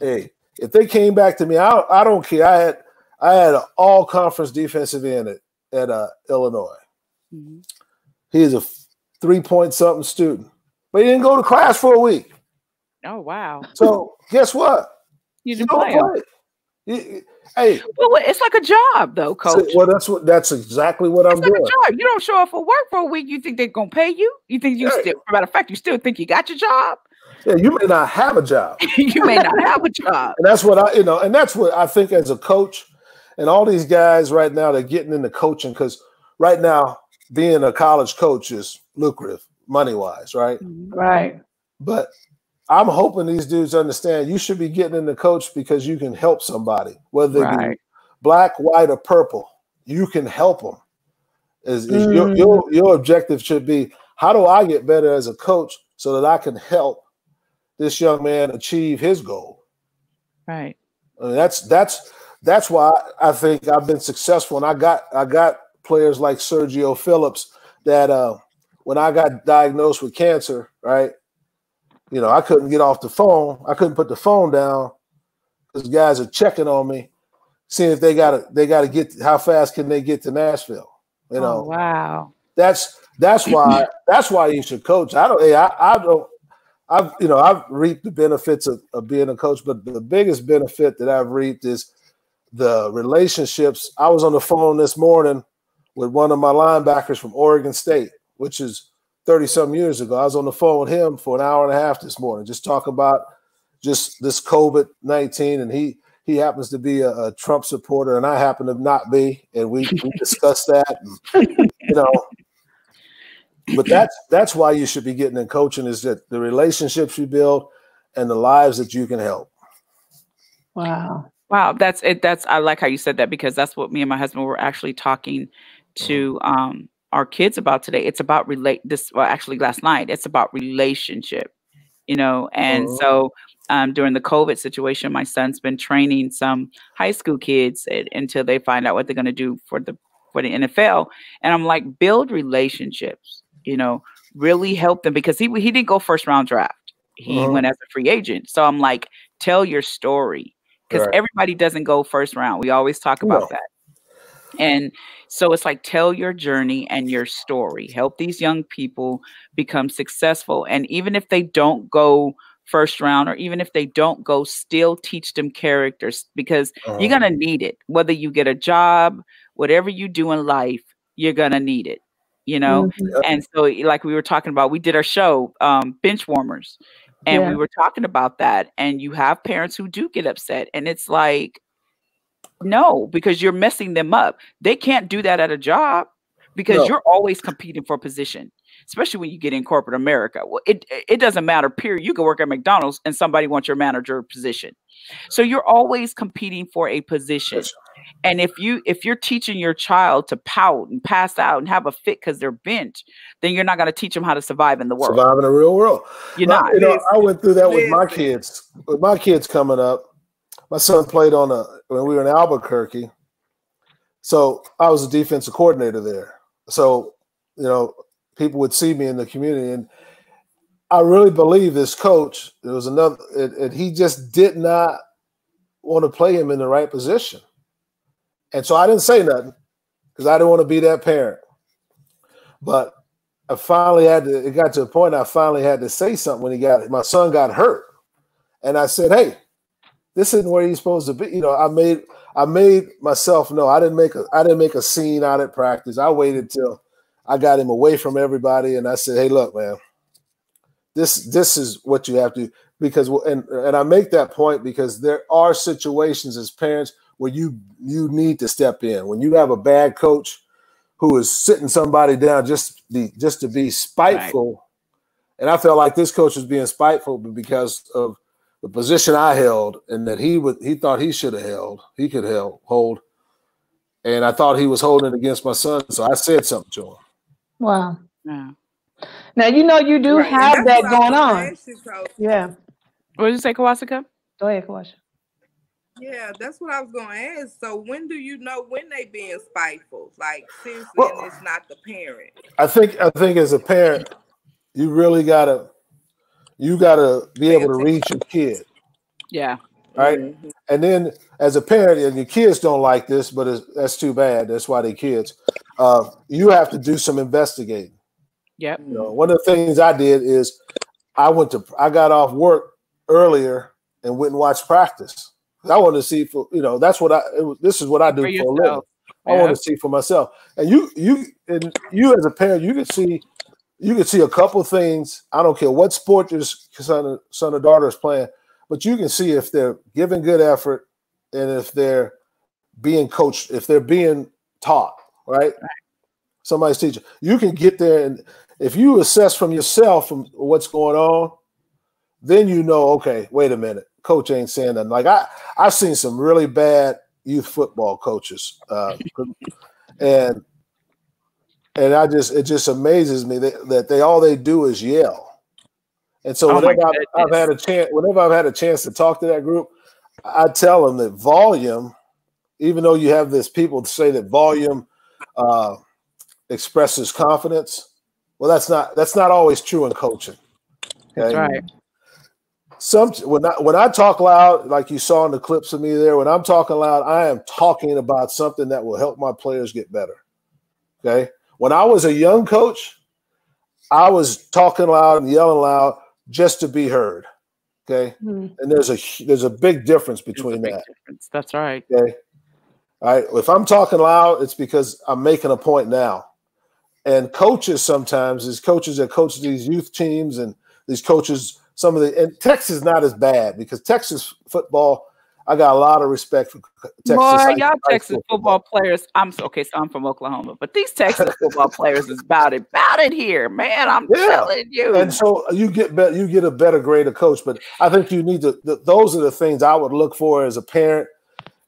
hey, if they came back to me, I I don't care. I had I had an all conference defensive end at at uh, Illinois.
Mhm.
He is a three point something student, but he didn't go to class for a week.
Oh, wow.
So guess what?
You
You
didn't
don't
play 'em.
play. You- you- hey,
Well, it's like a job, though,
so-
coach.
well, that's what that's exactly what I'm
It's like
doing.
a job. You don't show up for work for a week. You think they're gonna pay you? You think you
Yeah.
still? Matter of fact, you still think you got your job?
Yeah, you may not have a job, *laughs*
you may not have a *laughs* job.
and that's what I, you know, and that's what I think as a coach, and all these guys right now they're getting into coaching because right now being a college coach is lucrative money wise, right? Mm-hmm.
Right.
But I'm hoping these dudes understand you should be getting into coach because you can help somebody, whether they be black, white, or purple. You can help them. Is, is your,
Mm.
your your objective should be how do I get better as a coach so that I can help this young man achieve his goal?
Right.
I mean, that's that's that's why I think I've been successful, and I got I got players like Sergio Phillips that uh, when I got diagnosed with cancer, right? You know, I couldn't get off the phone. I couldn't put the phone down because guys are checking on me, seeing if they got to they got to get how fast can they get to Nashville. You oh, know,
Oh, wow.
that's that's why that's why you should coach. I don't hey, I, I don't I've you know I've reaped the benefits of, of being a coach, but the biggest benefit that I've reaped is the relationships. I was on the phone this morning with one of my linebackers from Oregon State, which is 30 some years ago. I was on the phone with him for an hour and a half this morning, just talking about just this COVID 19. And he he happens to be a, a Trump supporter, and I happen to not be. And we, we *laughs* discussed that. And, you know, but that's that's why you should be getting in coaching is that the relationships you build and the lives that you can help.
Wow.
Wow, that's it. That's I like how you said that because that's what me and my husband were actually talking to um our kids about today. It's about relate this well actually last night. It's about relationship, you know, and
Mhm.
so um during the COVID situation, my son's been training some high school kids until they find out what they're gonna do for the for the NFL. And I'm like, build relationships, you know, really help them because he he didn't go first round draft. He
Mhm.
went as a free agent. So I'm like, tell your story because
Right.
everybody doesn't go first round. We always talk about
No.
that. And so it's like tell your journey and your story. Help these young people become successful. And even if they don't go first round or even if they don't go, still teach them characters because
Uh-huh.
you're going to need it. Whether you get a job, whatever you do in life, you're going to need it. You know,
Mhm.
and so like we were talking about, we did our show, um, bench warmers, and
Yeah.
we were talking about that. And you have parents who do get upset, and it's like, no, because you're messing them up. They can't do that at a job because
No.
you're always competing for a position, especially when you get in corporate America. Well, it it doesn't matter. Period. You can work at McDonald's and somebody wants your manager position, so you're always competing for a position. And if you if you're teaching your child to pout and pass out and have a fit because they're bent, then you're not going to teach them how to survive in the world.
Survive in the real world.
You're
But,
not.
You know, I went through that with my kids. With my kids coming up, my son played on a when we were in Albuquerque. So I was a defensive coordinator there. So you know, people would see me in the community, and I really believe this coach. There was another, and, he just did not want to play him in the right position, and so I didn't say nothing because I didn't want to be that parent. But I finally had to. It got to a point I finally had to say something when he got my son got hurt, and I said, "Hey, this isn't where he's supposed to be." You know, I made I made myself know. I didn't make a I didn't make a scene out at practice. I waited till I got him away from everybody, and I said, "Hey, look, man, this this is what you have to." do. Because and and I make that point because there are situations as parents where you you need to step in when you have a bad coach who is sitting somebody down just be just to be spiteful. And I felt like this coach was being spiteful because of the position I held and that he would he thought he should have held, he could held, hold. And I thought he was holding it against my son. So I said something to him.
Wow.
Yeah.
Now you know you do
Right,
have that
that's what I
going on.
ask you, Coach.
Yeah.
What did you say, Kawasaka?
Go ahead, Kawasha.
Yeah, that's what I was gonna ask. So when do you know when they being spiteful? Like seriously,
Well-
and it's not the parent.
I think I think as a parent, you really gotta you gotta be able to reach your kid.
Yeah.
Right.
Mhm.
And then as a parent, and your kids don't like this, but it's, that's too bad. That's why they kids. Uh, you have to do some investigating.
Yep.
You know, one of the things I did is I went to I got off work earlier and went and watched practice. I wanted to see for you know that's what I it was, this is what I do
For
for, a living.
yourself.
I want to see for myself. And you you and you as a parent, you can see you can see a couple things. I don't care what sport your son or, son or daughter is playing, but you can see if they're giving good effort and if they're being coached, if they're being taught, right? Somebody's teaching. You can get there and if you assess from yourself from what's going on, then you know, okay, wait a minute, coach ain't saying nothing. Like I, I've seen some really bad youth football coaches, uh, *laughs* and and I just it just amazes me that, that they all they do is yell. And so
Oh
whenever I've, I've had a chance, whenever I've had a chance to talk to that group, I tell them that volume, even though you have this people say that volume uh, expresses confidence, well, that's not that's not always true in coaching.
That's
okay?
right.
some when I when I talk loud, like you saw in the clips of me there, when I'm talking loud, I am talking about something that will help my players get better. Okay. When I was a young coach, I was talking loud and yelling loud just to be heard. Okay.
Mhm.
And there's a there's a big difference between
big
that.
difference. That's right.
Okay. All right. If I'm talking loud, it's because I'm making a point now. And coaches sometimes these coaches that coach these youth teams and these coaches, some of the and Texas is not as bad because Texas football, I got a lot of respect for Texas.
Boy, y'all Texas
school
football players. I'm okay, so I'm from Oklahoma, but these Texas football players is about it, about it here, man. I'm
Yeah.
telling you.
and so you get better you get a better grade of coach but i think you need to th- those are the things i would look for as a parent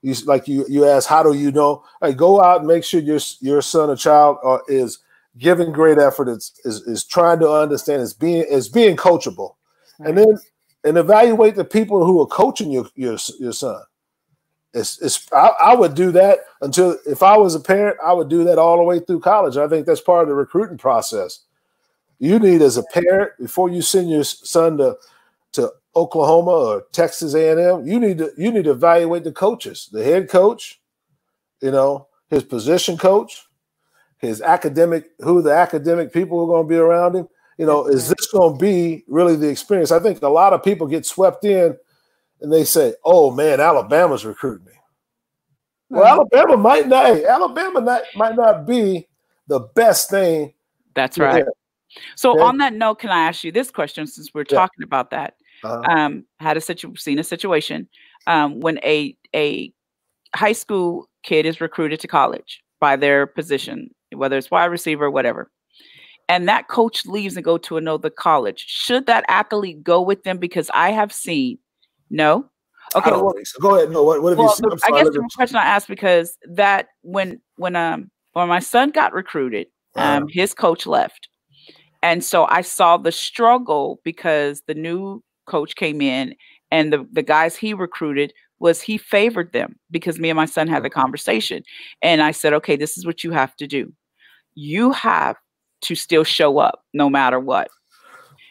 you like you you ask how do you know like go out and make sure your your son or child uh, is giving great effort is, is is trying to understand is being is being coachable and then and evaluate the people who are coaching your your, your son it's, it's I, I would do that until if i was a parent i would do that all the way through college i think that's part of the recruiting process you need as a parent before you send your son to to Oklahoma or Texas A&M, you need to you need to evaluate the coaches, the head coach, you know, his position coach, his academic, who the academic people are going to be around him. You know, is this going to be really the experience? I think a lot of people get swept in and they say, "Oh man, Alabama's recruiting me." Well, Alabama might not. hey, Alabama not, might not be the best thing.
That's right.
him.
So
Okay.
on that note, can I ask you this question since we're
Yeah.
talking about that?
Uh-huh.
Um, had a situ- seen a situation um, when a a high school kid is recruited to college by their position, whether it's wide receiver whatever, and that coach leaves and go to another college. Should that athlete go with them? Because I have seen no. Okay, well,
so. Go ahead. No, what, what have you
well,
seen? I'm
I guess the question I asked because that when when um when my son got recruited, um
Uh-huh.
his coach left, and so I saw the struggle because the new coach came in and the the guys he recruited was he favored them because me and my son had the conversation and I said, okay, this is what you have to do. You have to still show up no matter what.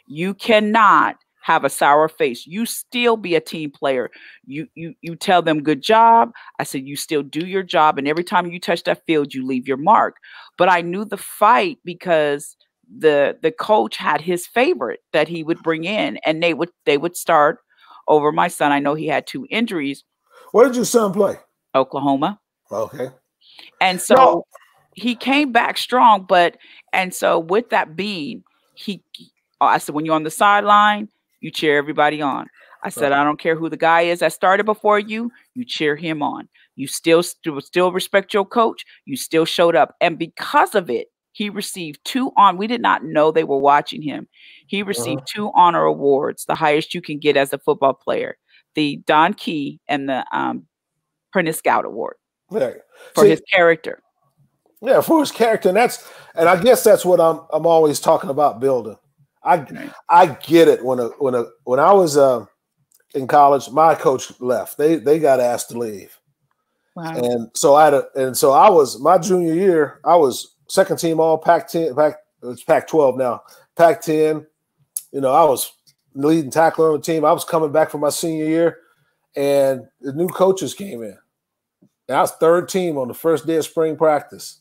You cannot have a sour face. You still be a team player. You you you tell them good job. I said you still do your job and every time you touch that field you leave your mark. But I knew the fight because the the coach had his favorite that he would bring in and they would they would start over my son. I know he had two injuries,
Where did your son play?
Oklahoma.
Okay.
And so he came back strong, but and so with that being, he oh, I said when you're on the sideline, you cheer everybody on. I said I don't care who the guy is that started before you, you cheer him on. You still still, still respect your coach. You still showed up, and because of it, he received two on. We did not know they were watching him. He received two honor awards, the highest you can get as a football player: the Don Key and the um, Prentice Scout Award
Right.
for
See,
his character.
Yeah, for his character, and that's and I guess that's what I'm I'm always talking about building. I
Right.
I get it when a when a when I was uh, in college, my coach left. They they got asked to leave,
Wow.
and so I had a, and so I was my junior year. I was second team all Pac ten Pac it's Pac twelve now Pac ten. You know, I was leading tackler on the team. I was coming back from my senior year, and the new coaches came in. And I was third team on the first day of spring practice.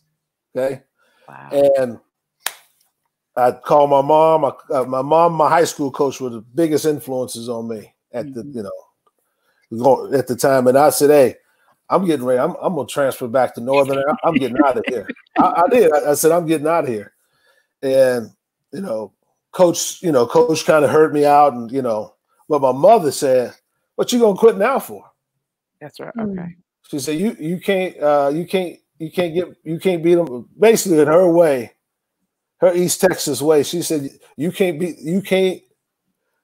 Okay.
Wow.
And I called my mom. I, uh, my mom, my high school coach, were the biggest influences on me at the,
Mhm.
you know, at the time. And I said, "Hey, I'm getting ready. I'm, I'm gonna transfer back to Northern. I- I'm getting out of here." I, I did. I, I said, "I'm getting out of here." And you know, coach, you know, coach kind of hurt me out, and you know, but my mother said, "What you gonna quit now for?"
That's right.
Mm.
Okay.
She said, "You you can't uh, you can't you can't get you can't beat them." Basically, in her way, her East Texas way, she said, "You can't beat you can't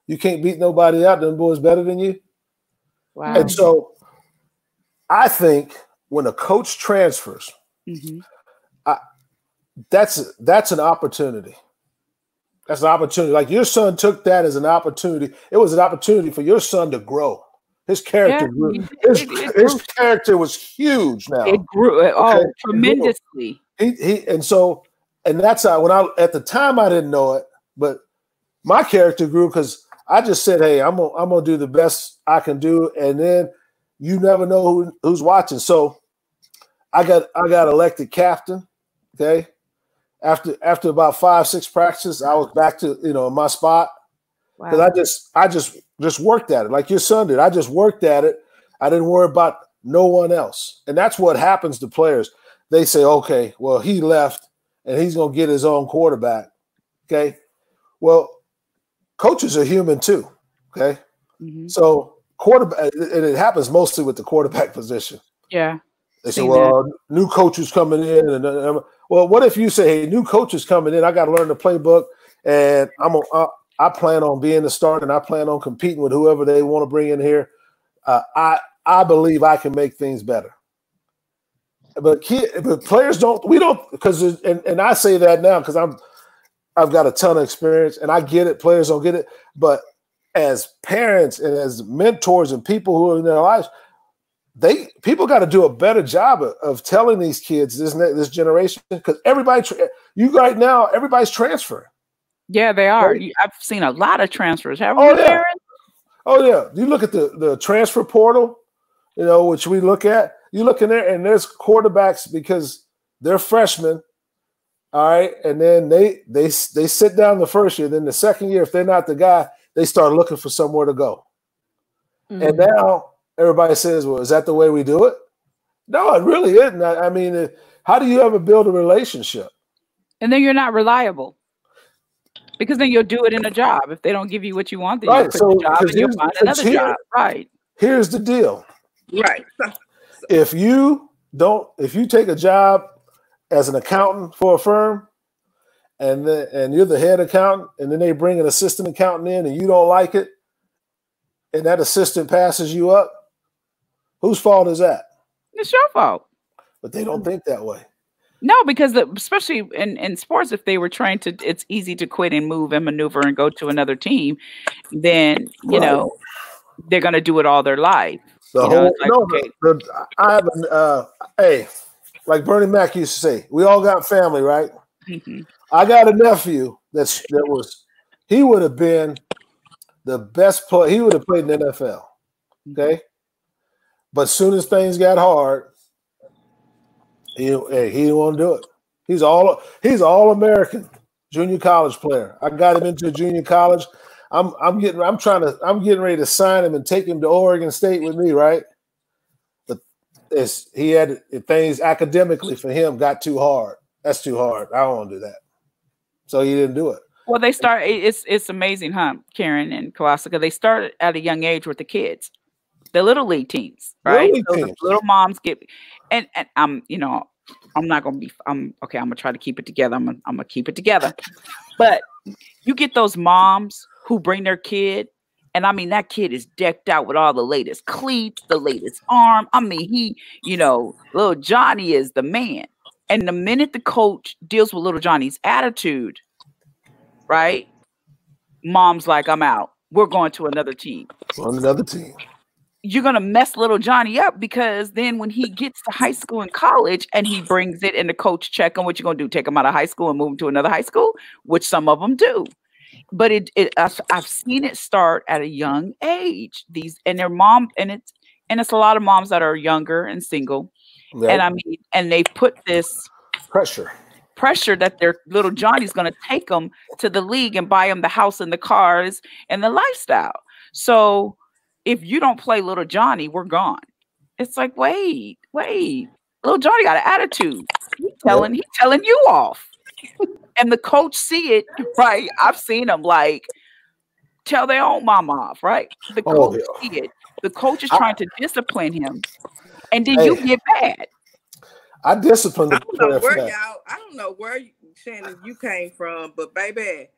you can't beat nobody out. Them boys better than you."
Wow.
And so, I think when a coach transfers,
Mhm.
that's that's an opportunity. That's an opportunity. Like your son took that as an opportunity. It was an opportunity for your son to grow. His character
Yeah,
grew. His, *laughs*
It- it
his
grew.
character was huge now.
It grew. uh,
Okay.
Oh, tremendously.
he he and so and that's how when I at the time I didn't know it, but my character grew because I just said, "Hey, I'm gonna I'm gonna do the best I can do," and then you never know who, who's watching. So I got I got elected captain. Okay, after after about five six practices, I was back to you know my spot because
Wow.
I just I just just worked at it like your son did. I just worked at it. I didn't worry about no one else, and that's what happens to players. They say, "Okay, well he left, and he's gonna get his own quarterback." Okay, well, coaches are human too. Okay,
Mhm.
so quarterback, and it happens mostly with the quarterback *laughs* position.
Yeah.
They say, "Well, new coaches coming in," and uh, well, what if you say, "Hey, new coaches coming in. I got to learn the playbook, and I'm a, I, I plan on being the starter, and I plan on competing with whoever they want to bring in here. Uh, I I believe I can make things better." But but players don't. We don't because and, and I say that now because I'm I've got a ton of experience and I get it. Players don't get it, but as parents and as mentors and people who are in their lives, they people got to do a better job of, of telling these kids this this generation because everybody you right now everybody's transferring.
Yeah, they are.
Right.
I've seen a lot of transfers. Have
Oh,
you,
yeah.
Aaron?
Oh yeah, you look at the the transfer portal, you know, which we look at. You look in there and there's quarterbacks because they're freshmen. All right, and then they they they sit down the first year. Then the second year, if they're not the guy, they start looking for somewhere to go.
Mm-hmm.
And now everybody says, "Well, is that the way we do it?" No, it really isn't. I, I mean, uh, how do you ever build a relationship?
And then you're not reliable. Because then you'll do it in a job. If they don't give you what you want, then
Right,
you'll quit
so-
the job and you'll
here's-
find another
here-
job. Right.
Here's the deal:
Right. *laughs*
if you don't, if you take a job as an accountant for a firm, and then and you're the head accountant, and then they bring an assistant accountant in, and you don't like it, and that assistant passes you up, whose fault is that?
It's your fault.
But they don't think that way.
No, because the, especially in, in sports, if they were trying to, it's easy to quit and move and maneuver and go to another team. Then you
Right.
know they're going to do it all their life.
The
You know,
whole
like,
no,
okay.
the, the, I have an uh, hey, like Bernie Mac used to say, we all got family, right?
Mhm.
I got a nephew that's that was he would have been the best player. He would have played in the NFL. Okay, but soon as things got hard, he he didn't want to do it. He's all he's all American junior college player. I got him into junior college. I'm I'm getting I'm trying to I'm getting ready to sign him and take him to Oregon State with me, right? But it's he had things academically for him got too hard. That's too hard. I don't want to do that. So he didn't do it.
Well, they start. It's it's amazing, huh, Karen and Kawasaka. They start at a young age with the kids, the little league teams, right?
league
So
teams.
little moms get, and and I'm you know I'm not gonna be. I'm okay. I'm gonna try to keep it together. I'm gonna, I'm gonna keep it together. But you get those moms who bring their kid, and I mean that kid is decked out with all the latest cleats, the latest arm. I mean he, you know, little Johnny is the man. And the minute the coach deals with little Johnny's attitude, right? Mom's like, I'm out. We're going to another team.
On another team.
You're gonna mess little Johnny up because then when he gets to high school and college and he brings it and the coach check him, what you're gonna do? Take him out of high school and move him to another high school, which some of them do. But it, it I've, I've seen it start at a young age. These and their mom and it's and it's a lot of moms that are younger and single.
Yeah,
And I mean, and they put this
pressure.
pressure that their little Johnny's going to take them to the league and buy them the house and the cars and the lifestyle. So if you don't play little Johnny, we're gone. It's like, wait, wait, little Johnny got an attitude. He *laughs* telling, he telling you off. and the coach see it, *laughs* right? I've seen him like tell their own mom off, right? The
Oh,
coach
yeah.
see it. The coach is
I-
trying to discipline him. And then you get bad.
I disciplined
I
the
don't know where y'all. I don't know where you- Shannon you came from, but baby,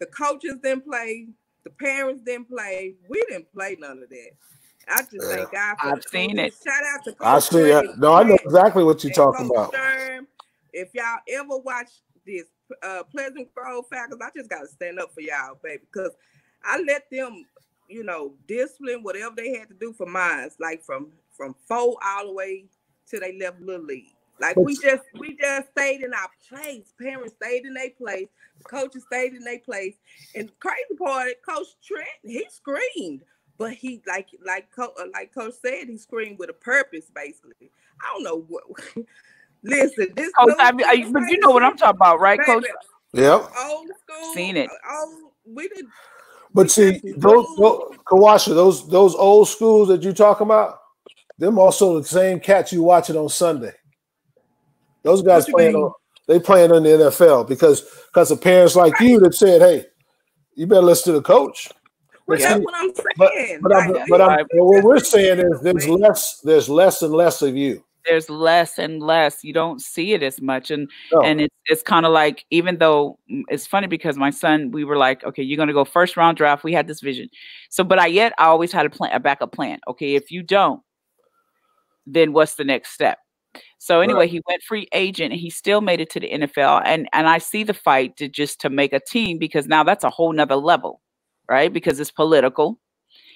the coaches didn't play, the parents didn't play. We didn't play none of that. I just
Yeah.
thank God for
I've
the
seen
it. Shout out to Coach
I see
Greg,
that. No, I know exactly what you're
and
talking
Coach
about.
Sherm. If y'all ever watch this uh, Pleasant Grove Falcons, I just gotta stand up for y'all, baby, because I let them, you know, discipline whatever they had to do for mines, like from from four all the way till they left little league. Like we just we just stayed in our place. Parents stayed in their place. Coaches stayed in their place. And the crazy part, Coach Trent, he screamed, but he like like Co- uh, like Coach said, he screamed with a purpose. Basically, I don't know what. *laughs* Listen, this
Coach,
little
I, mean, I, but you know what I'm talking about, right, Coach?
Yep.
Old school.
Seen it.
Oh, we did.
But see, those, those Kawasha, those those old schools that you talking about, them also the same cats you watching on Sunday. Those guys playing
mean?
on they playing in the NFL because because of parents like you that said, "Hey, you better listen to the coach."
But
Yeah.
that's what I'm
But,
saying.
but, I'm, but I'm,
Right.
what we're saying is there's less there's less and less of you.
there's less and less. You don't see it as much, and
No.
and it's it's kind of like even though mm, it's funny because my son, we were like, okay, you're gonna go first round draft. We had this vision, so but I yet I always had a plan, a backup plan. Okay, if you don't, then what's the next step? So anyway, he went free agent and he still made it to the NFL. And and I see the fight to just to make a team because now that's a whole nother level, right? Because it's political,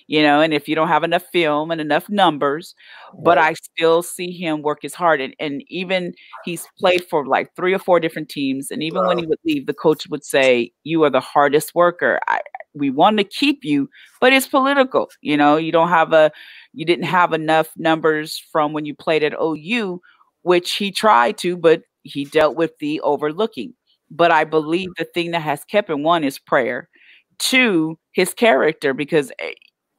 you know, and if you don't have enough film and enough numbers, but I still see him work his heart. And, and even he's played for like three or four different teams. And even when he would leave, the coach would say, You are the hardest worker. I, we want to keep you, but it's political. You know, you don't have a, you didn't have enough numbers from when you played at OU, which he tried to, but he dealt with the overlooking. But I believe the thing that has kept him one is prayer, two, his character, because eh,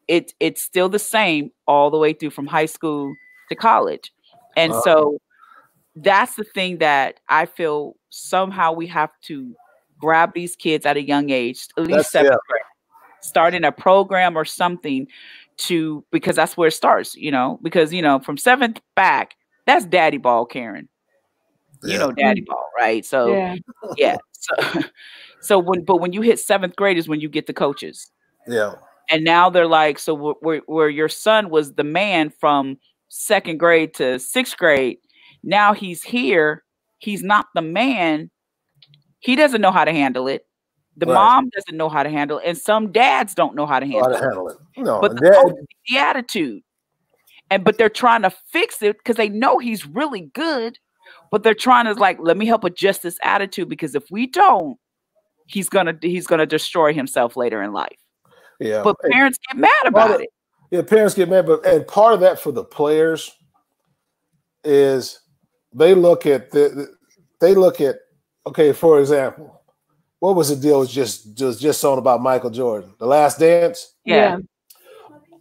it it's still the same all the way through from high school to college. And
Uh-huh.
so that's the thing that I feel somehow we have to grab these kids at a young age, at least
That's-
seventh
yeah.
grade, starting a program or something to because that's where it starts, you know, because you know, from seventh back, that's daddy ball, Karen. You know, daddy ball, right? So
Yeah.
yeah. So *laughs* so when but when you hit seventh grade is when you get the coaches
Yeah.
and now they're like so where, where your son was the man from second grade to sixth grade now he's here he's not the man he doesn't know how to handle it the
Right.
mom doesn't know how to handle it and some dads don't know how to
How
handle
to
it
handle it. No,
but the,
that-
coach, the attitude and but they're trying to fix it because they know he's really good but they're trying to like let me help adjust this attitude because if we don't he's gonna he's gonna destroy himself later in life
yeah.
but
And-
parents get mad about
of-
it
Yeah, parents get mad, but and part of that for the players is they look at the, the- they look at okay, for example, what was the deal was just just just on about Michael Jordan, the last dance?
yeah.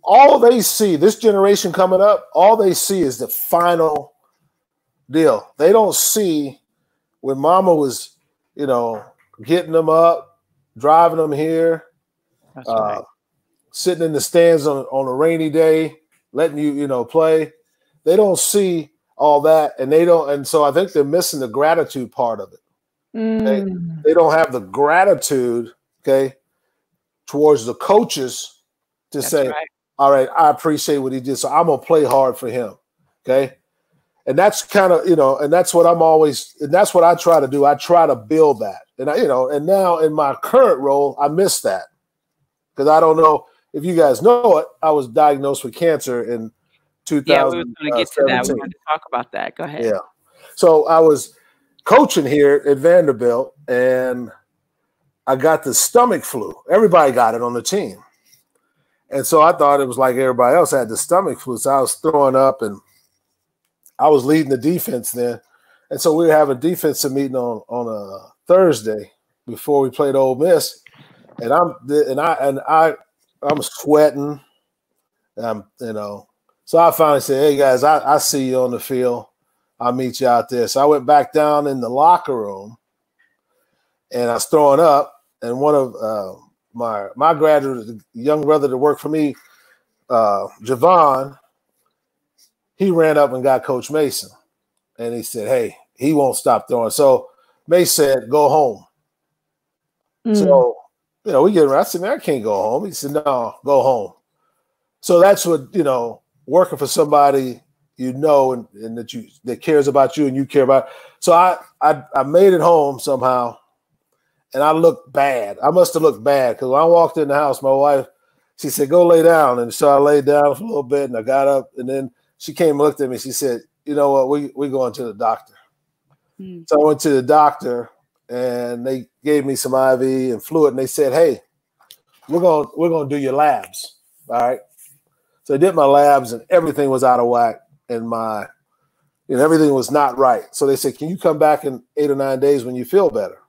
All they see, this generation coming up, all they see is the final deal. They don't see when mama was, you know, getting them up, driving them here, uh,
right.
sitting in the stands on, on a rainy day, letting you, you know, play. They don't see all that, and they don't, and so I think they're missing the gratitude part of it.
Mm.
They don't have the gratitude, okay, towards the coaches to
That's
say,
right.
All right, I appreciate what he did, so I'm gonna play hard for him, okay. And that's kind of, you know, and that's what I'm always, and that's what I try to do. I try to build that, and I, you know, and now in my current role, I miss that because I don't know if you guys know it. I was diagnosed with cancer in 2000.
Yeah, we were going to get to that. We
2017.
wanted to talk about that. Go ahead.
Yeah. So I was coaching here at Vanderbilt and I got the stomach flu. Everybody got it on the team. And so I thought it was like everybody else had the stomach flu. So I was throwing up and I was leading the defense then. And so we were having a defensive meeting on, on a Thursday before we played Ole Miss. And I'm and I and I I'm sweating. I'm, you know. So I finally said, Hey guys, I, I see you on the field. I'll meet you out there. So I went back down in the locker room and I was throwing up. And one of uh, my my graduate, young brother that worked for me, uh, Javon, he ran up and got Coach Mason. And he said, Hey, he won't stop throwing. So Mason said, Go home.
Mm.
So, you know, we get around. I said, Man, I can't go home. He said, No, go home. So that's what, you know, working for somebody you know and, and that you that cares about you and you care about. So I I, I made it home somehow and I looked bad. I must have looked bad because when I walked in the house, my wife, she said, Go lay down. And so I laid down for a little bit and I got up and then she came and looked at me. She said, You know what, we we going to the doctor.
Hmm.
So I went to the doctor and they gave me some IV and fluid and they said, Hey, we're gonna we're gonna do your labs. All right. So I did my labs and everything was out of whack and my you know everything was not right. So they said, Can you come back in eight or nine days when you feel better?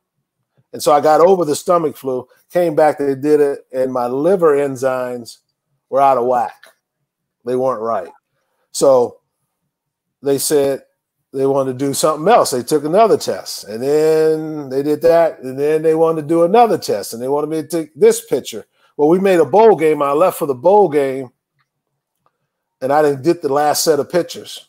And so I got over the stomach flu, came back, they did it, and my liver enzymes were out of whack. They weren't right. So they said they wanted to do something else. They took another test, and then they did that, and then they wanted to do another test, and they wanted me to take this picture. Well, we made a bowl game. I left for the bowl game, and I didn't get the last set of pictures.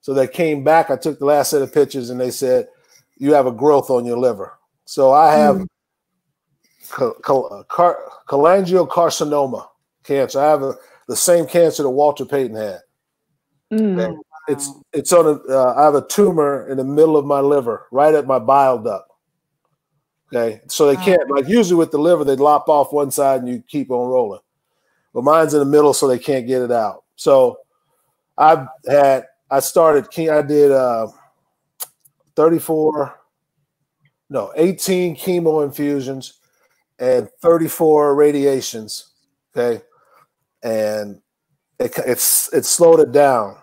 So they came back. I took the last set of pictures, and they said, "You have a growth on your liver." So I have mm. car- cholangiocarcinoma cancer. I have a, the same cancer that Walter Payton had. Mm. It's it's on a. Uh, I have a tumor in the middle of my liver, right at my bile duct. Okay, so they can't like usually with the liver they lop off one side and you keep on rolling, but mine's in the middle, so they can't get it out. So I've had I started I did uh, thirty four, no eighteen chemo infusions and thirty four radiations. Okay, and it, it's it slowed it down.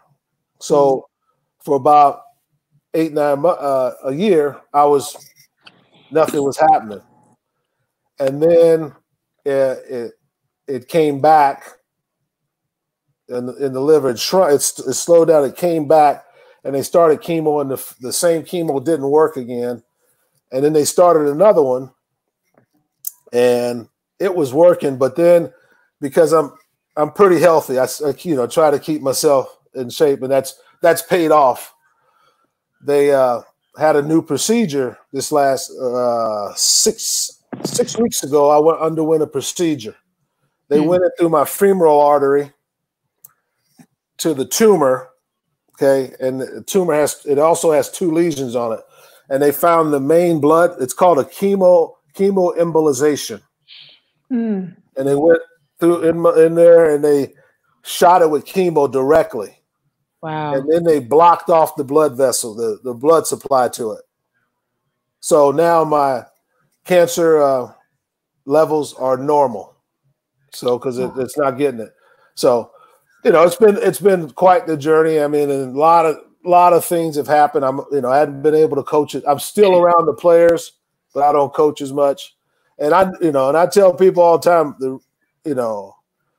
So mm-hmm. for about eight nine uh, a year, I was nothing was happening, and then it it, it came back in the, in the liver. It shrunk. It, it slowed down. It came back, and they started chemo, and the the same chemo didn't work again, and then they started another one, and it was working, but then because I'm I'm pretty healthy. I, you know try to keep myself in shape, and that's that's paid off. They uh, had a new procedure this last uh, six six weeks ago. I went underwent a procedure. They mm. went it through my femoral artery to the tumor. Okay, and the tumor has it also has two lesions on it, and they found the main blood. It's called a chemo chemo embolization, mm. and they went through in, in there and they shot it with chemo directly.
Wow.
And then they blocked off the blood vessel, the, the blood supply to it. So now my cancer uh, levels are normal. So because it, it's not getting it. So, you know, it's been it's been quite the journey. I mean, a lot of a lot of things have happened. I'm you know, I hadn't been able to coach it. I'm still around the players, but I don't coach as much. And I, you know, and I tell people all the time the you know,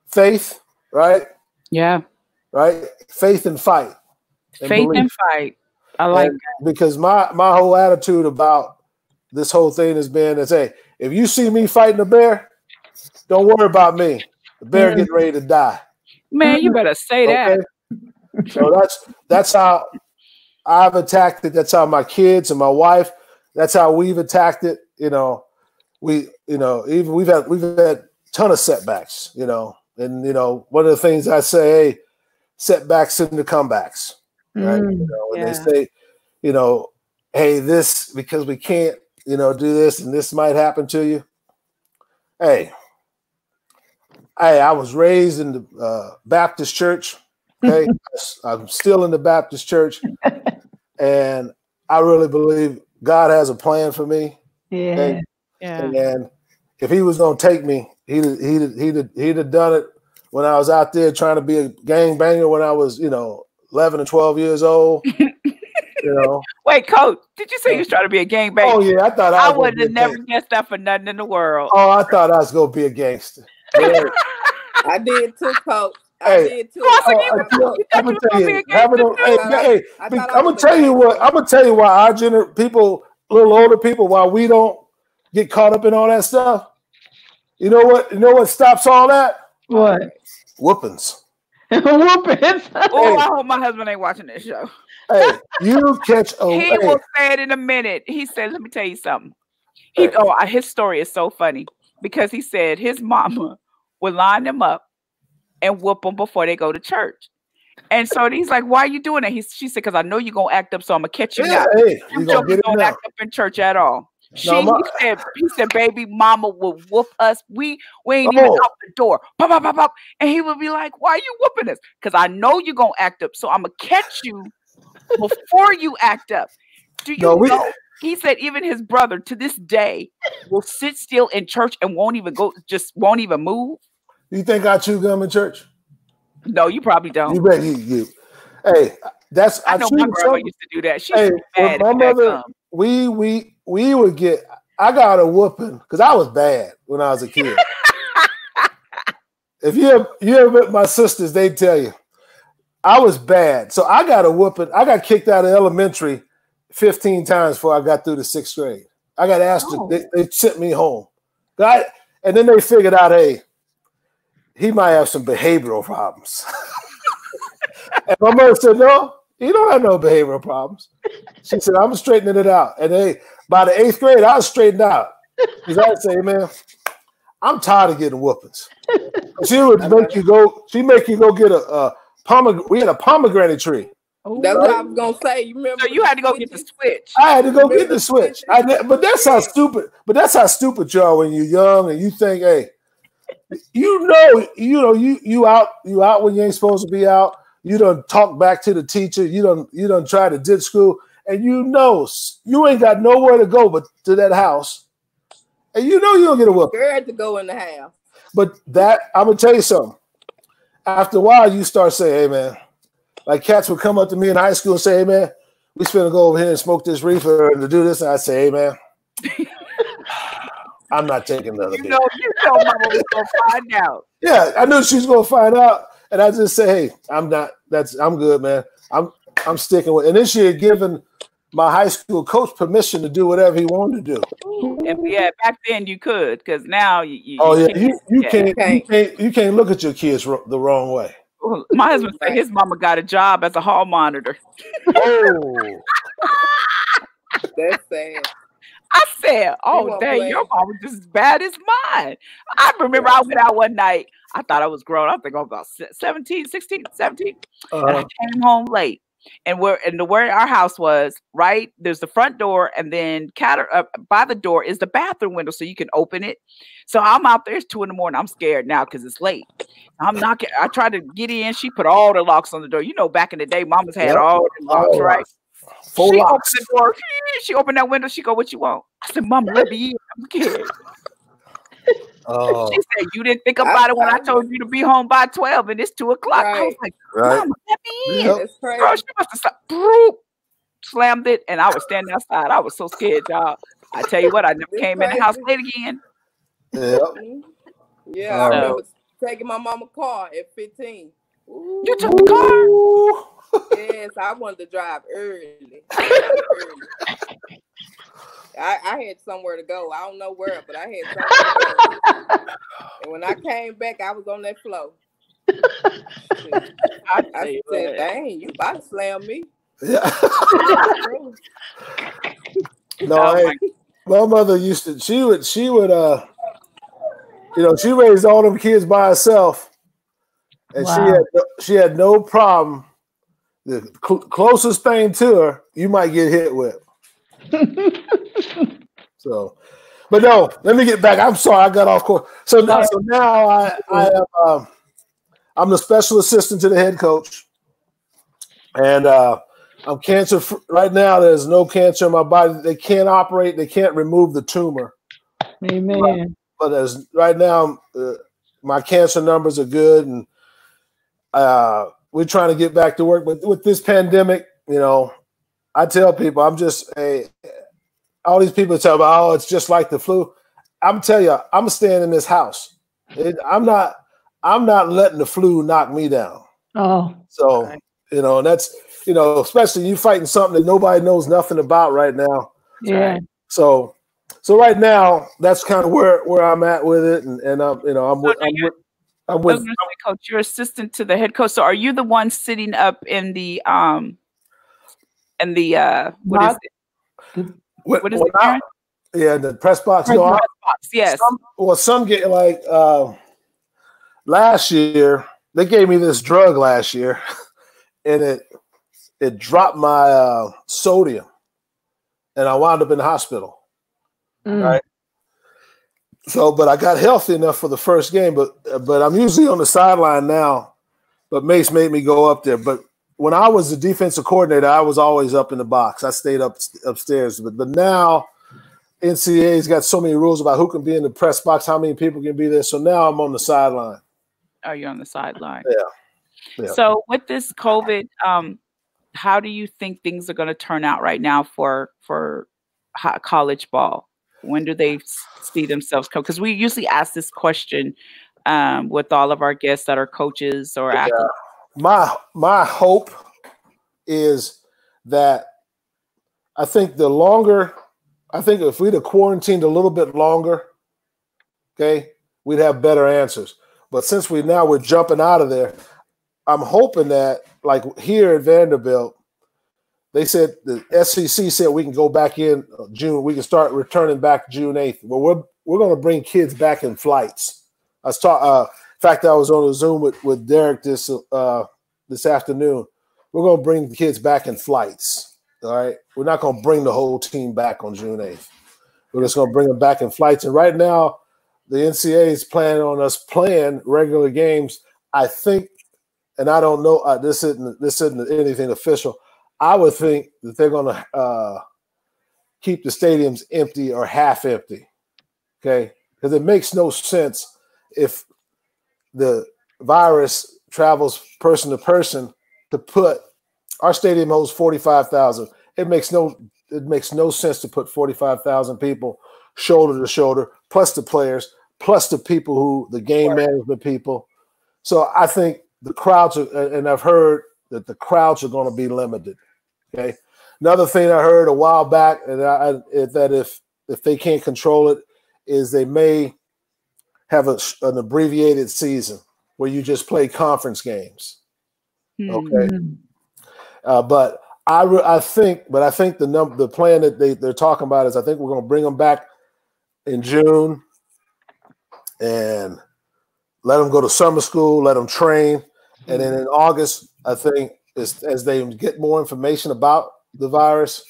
faith, right?
Yeah.
Right? Faith and fight.
And faith belief. and fight. I like and that.
Because my my whole attitude about this whole thing has been to say, if you see me fighting a bear, don't worry about me. The bear mm. getting ready to die.
Man, you *laughs* better say okay?
that. So that's that's how I've attacked it. That's how my kids and my wife, that's how we've attacked it. You know, we, you know, even we've had we've had ton of setbacks, you know. And you know, one of the things I say, hey, setbacks into comebacks, right? Mm, you know, and yeah. they say, you know, hey, this because we can't, you know, do this and this might happen to you. Hey, hey, I was raised in the uh, Baptist church. Okay, *laughs* I'm still in the Baptist church, *laughs* and I really believe God has a plan for me.
Yeah,
okay?
yeah.
And if He was going to take me, he'd he'd he'd he'd have done it when I was out there trying to be a gang banger when I was, you know, 11 or 12 years old. *laughs* you know.
Wait, coach, did you say you was trying to be a gang banger?
Oh yeah, I thought
I, I would have never guessed that for nothing in the world.
Oh, I thought I was gonna be a gangster.
Yeah. I did too, coach. I hey, did too. Oh,
I'm gonna tell you, hey, hey, I'm gonna tell you what. I'm gonna tell you why our gener people, little older people, why we don't get caught up in all that stuff you know what? You know what stops all that?
What?
Whoopings. *laughs*
Whoopings. oh, I hope my husband ain't watching this show.
hey, you catch a.
He
hey.
will say it in a minute. He said, "Let me tell you something." He, hey. oh, his story is so funny because he said his *laughs* mama would line them up and whoop them before they go to church. And so he's like, "Why are you doing that?" He, she said, "Because I know you're gonna act up, so I'm gonna catch you yeah, now." Hey, you don't act up in church at all. She no, my, he said, he said, baby mama will whoop us. We we ain't oh. even out the door. Pop, pop, pop, pop. And he would be like, Why are you whooping us? Because I know you're gonna act up. So I'm gonna catch you before you act up. Do you no, we, know? He said even his brother to this day will sit still in church and won't even go, just won't even move.
You think I chew gum in church?
No, you probably don't.
You bet you, you. Hey, that's
I, I know my grandma used to do that. She hey,
my mother, we we we would get. I got a whooping because I was bad when I was a kid. *laughs* if you have, you ever met my sisters, they tell you I was bad. So I got a whooping. I got kicked out of elementary 15 times before I got through the sixth grade. I got asked oh. to, they, they, sent me home. I, and then they figured out, hey, he might have some behavioral problems. *laughs* and my mother said, no, he don't have no behavioral problems. She said, I'm straightening it out. And they, by the eighth grade, I was straightened out. Because I'd say, man, I'm tired of getting whoopings. *laughs* She would make you go, she make you go get a, a pomegranate. We had a pomegranate tree.
That's what I was gonna say. You remember?
So you had to go get the switch.
I had to go get the switch. I, but that's how stupid. But that's how stupid you are when you're young and you think, hey, you know, you know, you you out, you out when you ain't supposed to be out. You don't talk back to the teacher. You don't you don't try to ditch school, and you know you ain't got nowhere to go but to that house, and you know you don't get a whoop.
Scared to go in the house.
But that I'm gonna tell you something. After a while, you start saying, "Hey, man." Like cats would come up to me in high school and say, "Hey, man, we finna go over here and smoke this reefer and to do this," and I say, "Hey, man." *laughs* I'm not taking another
You
beer.
you know, Mama was gonna find out.
Yeah, I knew she was gonna find out, and I just say, "Hey, I'm not. That's I'm good, man. I'm I'm sticking with." And then she had given my high school coach permission to do whatever he wanted to do.
And yeah, back then you could, because now you. you
Oh yeah,
can't.
you you
Yeah.
can't you can't you can't look at your kids ro- the wrong way.
My husband said his mama got a job as a hall monitor. *laughs*
Oh,
That's sad.
I said, "Oh, dang,
play.
your mama just as bad as mine." I remember I went out one night. I thought I was grown. I think I was about 17, 16, 17. And I
uh,
came home late. And where and the where our house was, right? There's the front door, and then counter uh, by the door is the bathroom window, so you can open it. So I'm out there. It's two in the morning. I'm scared now because it's late. I'm knocking. I tried to get in. She put all the locks on the door. You know, back in the day, mamas had
Yep.
all the locks,
All
right?
Locks. full
she
locks.
opened the door. She opened that window. She go, "What you want?" I said, "Mama, let me in. I'm scared." *laughs*
Oh,
She said, "You didn't think about it when I told you to be home by twelve, and it's two o'clock." I was
Right.
like,
right.
"Mama, let me in."
Yep.
That's.
Girl, she must have stopped. Broop, slammed it, and I was standing outside. I was so scared, y'all. I tell you what, I never
It's
came in the house late again.
Yep.
Mhm. Yeah, I remember taking my mama car at 15. Ooh,
You took the car.
Ooh.
yes, I wanted to drive early. early. *laughs* I, I had somewhere to go. I don't know where, but I had somewhere to go. And when I came back, I was on that flow.
I
I
tell
said, dang, you about to slam me.
Yeah. *laughs* no, hey,
my-
my mother used to. She would. She would. Uh, you know, she raised all them kids by herself, and she had she had no problem. The cl- closest thing to her, you might get hit with. *laughs* So, but no, let me get back. I'm sorry, I got off course. So now, so now I, I am, um, I'm the special assistant to the head coach, and uh, I'm cancer fr- right now. There's no cancer in my body. They can't operate. They can't remove the tumor.
Amen.
But as right now, uh, my cancer numbers are good, and uh, we're trying to get back to work. But with this pandemic, you know, I tell people I'm just a. All these people tell me, "Oh, it's just like the flu." I'm tell you, I'm staying in this house. It, I'm not. I'm not letting the flu knock me down.
Oh,
So
Right.
you know, and that's you know, especially you fighting something that nobody knows nothing about right now.
yeah.
So, so right now, that's kind of where where I'm at with it, and and I'm you know I'm with I'm with I'm
I was
with
gonna coach, you're assistant to the head coach. So are you the one sitting up in the um in the uh what is
Box?
it?
with,
What is
well,
it,
now- yeah the press box.
Press
No, I-
box.
Box, Yes.
Some, well, some get like uh, last year they gave me this drug last year, *laughs* and it it dropped my uh, sodium, and I wound up in the hospital.
Mm.
Right. So, but I got healthy enough for the first game, but but I'm usually on the sideline now. But Mace made me go up there. But when I was the defensive coordinator, I was always up in the box. I stayed up upstairs. But but now NCAA's got so many rules about who can be in the press box, how many people can be there. So now I'm on the sideline.
Are you on the sideline?
Yeah. Yeah.
So with this COVID, um, how do you think things are going to turn out right now for for college ball? When do they see themselves come? Because we usually ask this question um, with all of our guests that are coaches or
Yeah.
athletes.
my my hope is that I think the longer I think if we'd have quarantined a little bit longer, okay, we'd have better answers. But since we now we're jumping out of there, I'm hoping that like here at Vanderbilt, they said the SEC said we can go back in uh, June. We can start returning back June 8th. Well, we're we're going to bring kids back in flights. I was talking. Uh, in fact, I was on a Zoom with, with Derek this uh, this afternoon. We're going to bring the kids back in flights. All right, we're not going to bring the whole team back on June 8th. We're just going to bring them back in flights. And right now, the NCAA is planning on us playing regular games. I think, and I don't know. Uh, this isn't this isn't anything official. I would think that they're going to uh, keep the stadiums empty or half empty. Okay, because it makes no sense if the virus travels person to person to put our stadium holds 45,000. It makes no it makes no sense to put 45,000 people shoulder to shoulder plus the players plus the people who the game management people. So I think the crowds are and I've heard that the crowds are going to be limited. Okay. Another thing I heard a while back and I, that if if they can't control it is they may have a, an abbreviated season where you just play conference games. Okay. Mm-hmm. Uh, but I re- I think, but I think the number the plan that they they're talking about is I think we're going to bring them back in June and let them go to summer school, let them train, and then in August I think as, as they get more information about the virus,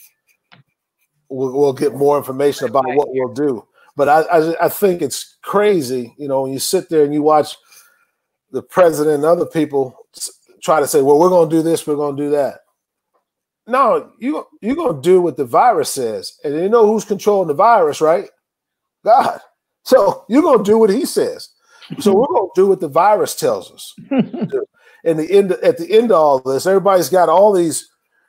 we'll, we'll get more information about what we'll do. But I, I I think it's crazy, you know, when you sit there and you watch the president and other people try to say, "Well, we're going to do this, we're going to do that." No, you you're gonna do what the virus says, and you know who's controlling the virus, right? God. So you're gonna do what He says. So we're gonna do what the virus tells us. And the end at the end of all this, everybody's got all these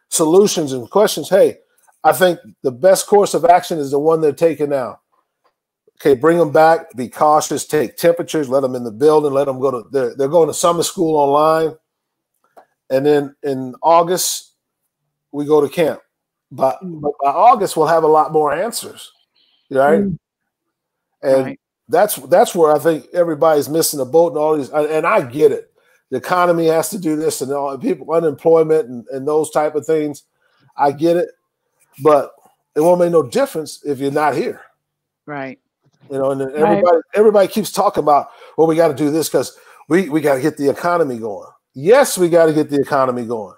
solutions and questions. Hey, I think the best course of action is the one they're taking now. Okay, bring them back. Be cautious. Take temperatures. Let them in the building. Let them go to. They're, they're going to summer school online, and then in August we go to camp. But, but by August, we'll have a lot more answers, right? Mm. And right. that's that's where I think everybody's missing the boat and all these. And I get it. The economy has to do this, and all people unemployment and, and those type of things. I get it, but it won't make no difference if you're not here.
Right.
You know, and everybody right. everybody keeps talking about, well, we got to do this because we we got to get the economy going. Yes, we got to get the economy going.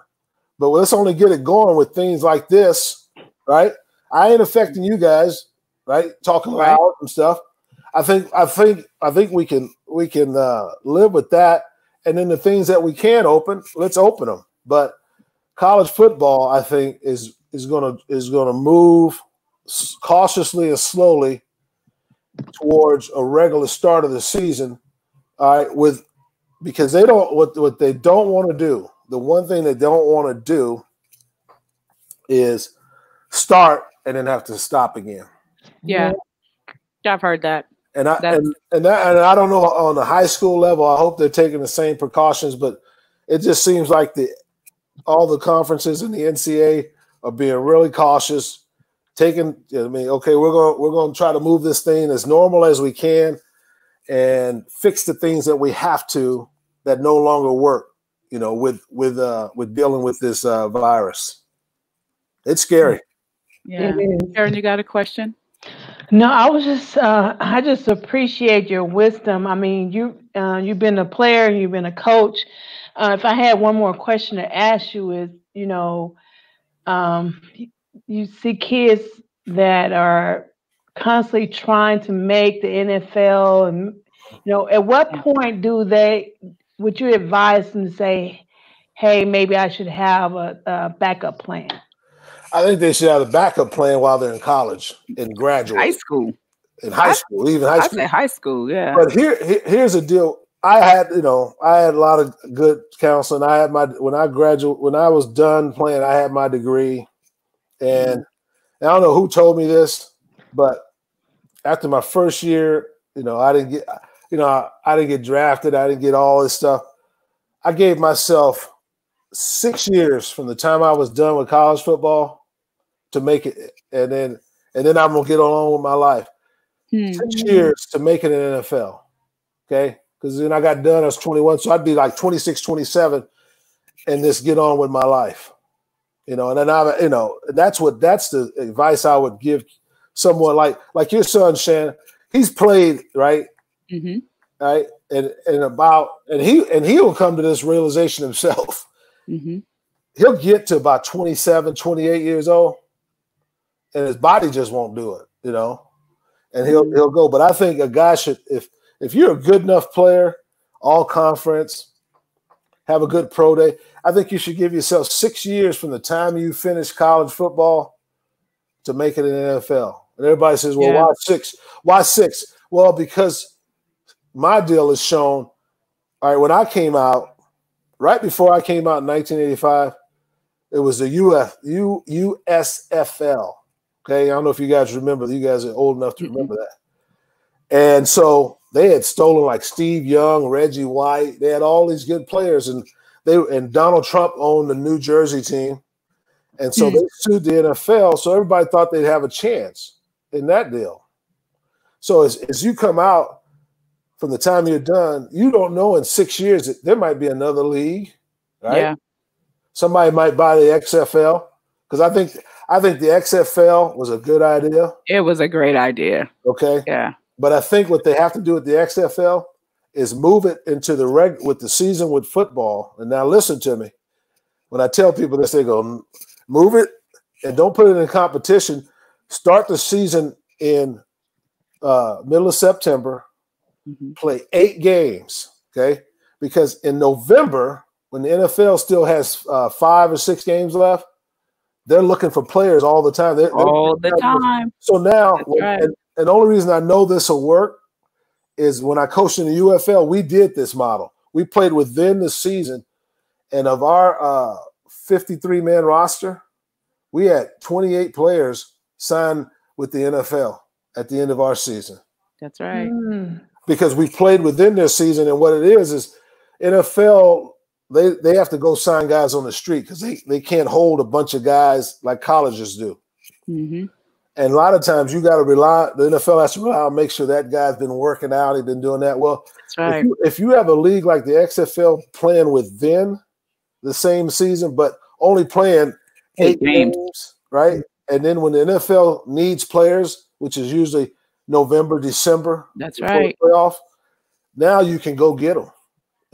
But let's only get it going with things like this, right? I ain't affecting you guys, right? Talking right. loud and stuff. I think I think I think we can we can uh, live with that. And then the things that we can open, let's open them. But college football, I think, is is gonna is gonna move cautiously and slowly towards a regular start of the season. All right, with because they don't what what they don't want to do the one thing they don't want to do is start and then have to stop again.
Yeah, I've heard that.
And I and, and that and I don't know on the high school level. I hope they're taking the same precautions, but it just seems like the all the conferences in the NCAA are being really cautious. Taking, I mean, okay, we're going we're going to try to move this thing as normal as we can, and fix the things that we have to that no longer work you know, with with uh with dealing with this uh virus. It's scary.
Yeah. Aaron, you got a question?
No, I was just uh I just appreciate your wisdom. I mean, you uh you've been a player, you've been a coach. Uh, if I had one more question to ask you is, you know, um you see kids that are constantly trying to make the NFL and you know, at what point do they would you advise them to say, hey, maybe I should have a, a backup plan?
I think they should have a backup plan while they're in college and graduate.
High school.
In high school, even high school.
High school, yeah.
But here, here, here's a deal. I had, you know, I had a lot of good counseling. I had my when I graduated, when I was done playing, I had my degree, and, and I don't know who told me this, but after my first year, you know, I didn't get you know, I, I didn't get drafted. I didn't get all this stuff. I gave myself six years from the time I was done with college football to make it, and then and then I'm gonna get along with my life.
Hmm.
six years to make it in the NFL. Okay. Because then I got done, I was 21. So I'd be like 26, 27 and just get on with my life. You know, and then I, you know, that's what that's the advice I would give someone like like your son, Shan. He's played, right?
Mhm.
Right. And and about and he and he will come to this realization himself.
Mhm.
He'll get to about 27, 28 years old, and his body just won't do it, you know. And he'll mm-hmm. he'll go. But I think a guy should if if you're a good enough player, all conference, have a good pro day. I think you should give yourself six years from the time you finish college football to make it in the NFL. And everybody says, well,
Yeah.
why six? Why six? Well, because my deal is shown. All right, when I came out, right before I came out in 1985, it was the UF, U, USFL. Okay, I don't know if you guys remember. You guys are old enough to remember that. And so they had stolen like Steve Young, Reggie White. They had all these good players, and they and Donald Trump owned the New Jersey team, and so
Hmm.
they sued the NFL. So everybody thought they'd have a chance in that deal. So as, as you come out from the time you're done, you don't know in six years that there might be another league, right?
Yeah.
Somebody might buy the XFL because I think I think the XFL was a good idea.
It was a great idea.
Okay.
Yeah.
But I think what they have to do with the XFL is move it into the reg with the season with football. And now listen to me. When I tell people this, they go, move it and don't put it in competition. Start the season in uh, middle of September,
Mhm.
play eight games. Okay. Because in November, when the NFL still has uh, five or six games left, they're looking for players all the time. They're, they're-
All the time.
so now,
That's right.
and, and the only reason I know this will work is when I coached in the UFL, we did this model. We played within the season, and of our uh, 53 man roster, we had 28 players signed with the NFL at the end of our season
That's right.
Mm.
because we played within their season. And what it is is NFL they they have to go sign guys on the street because they, they can't hold a bunch of guys like colleges do.
hmm
And a lot of times you got to rely, the NFL has to rely on make sure that guy's been working out, he's been doing that. Well,
That's
if, you, if you have a league like the XFL playing within the same season, but only playing
Eight
eight
games.
games, right? And then when the NFL needs players, which is usually November, December,
That's right.
playoff, now you can go get them.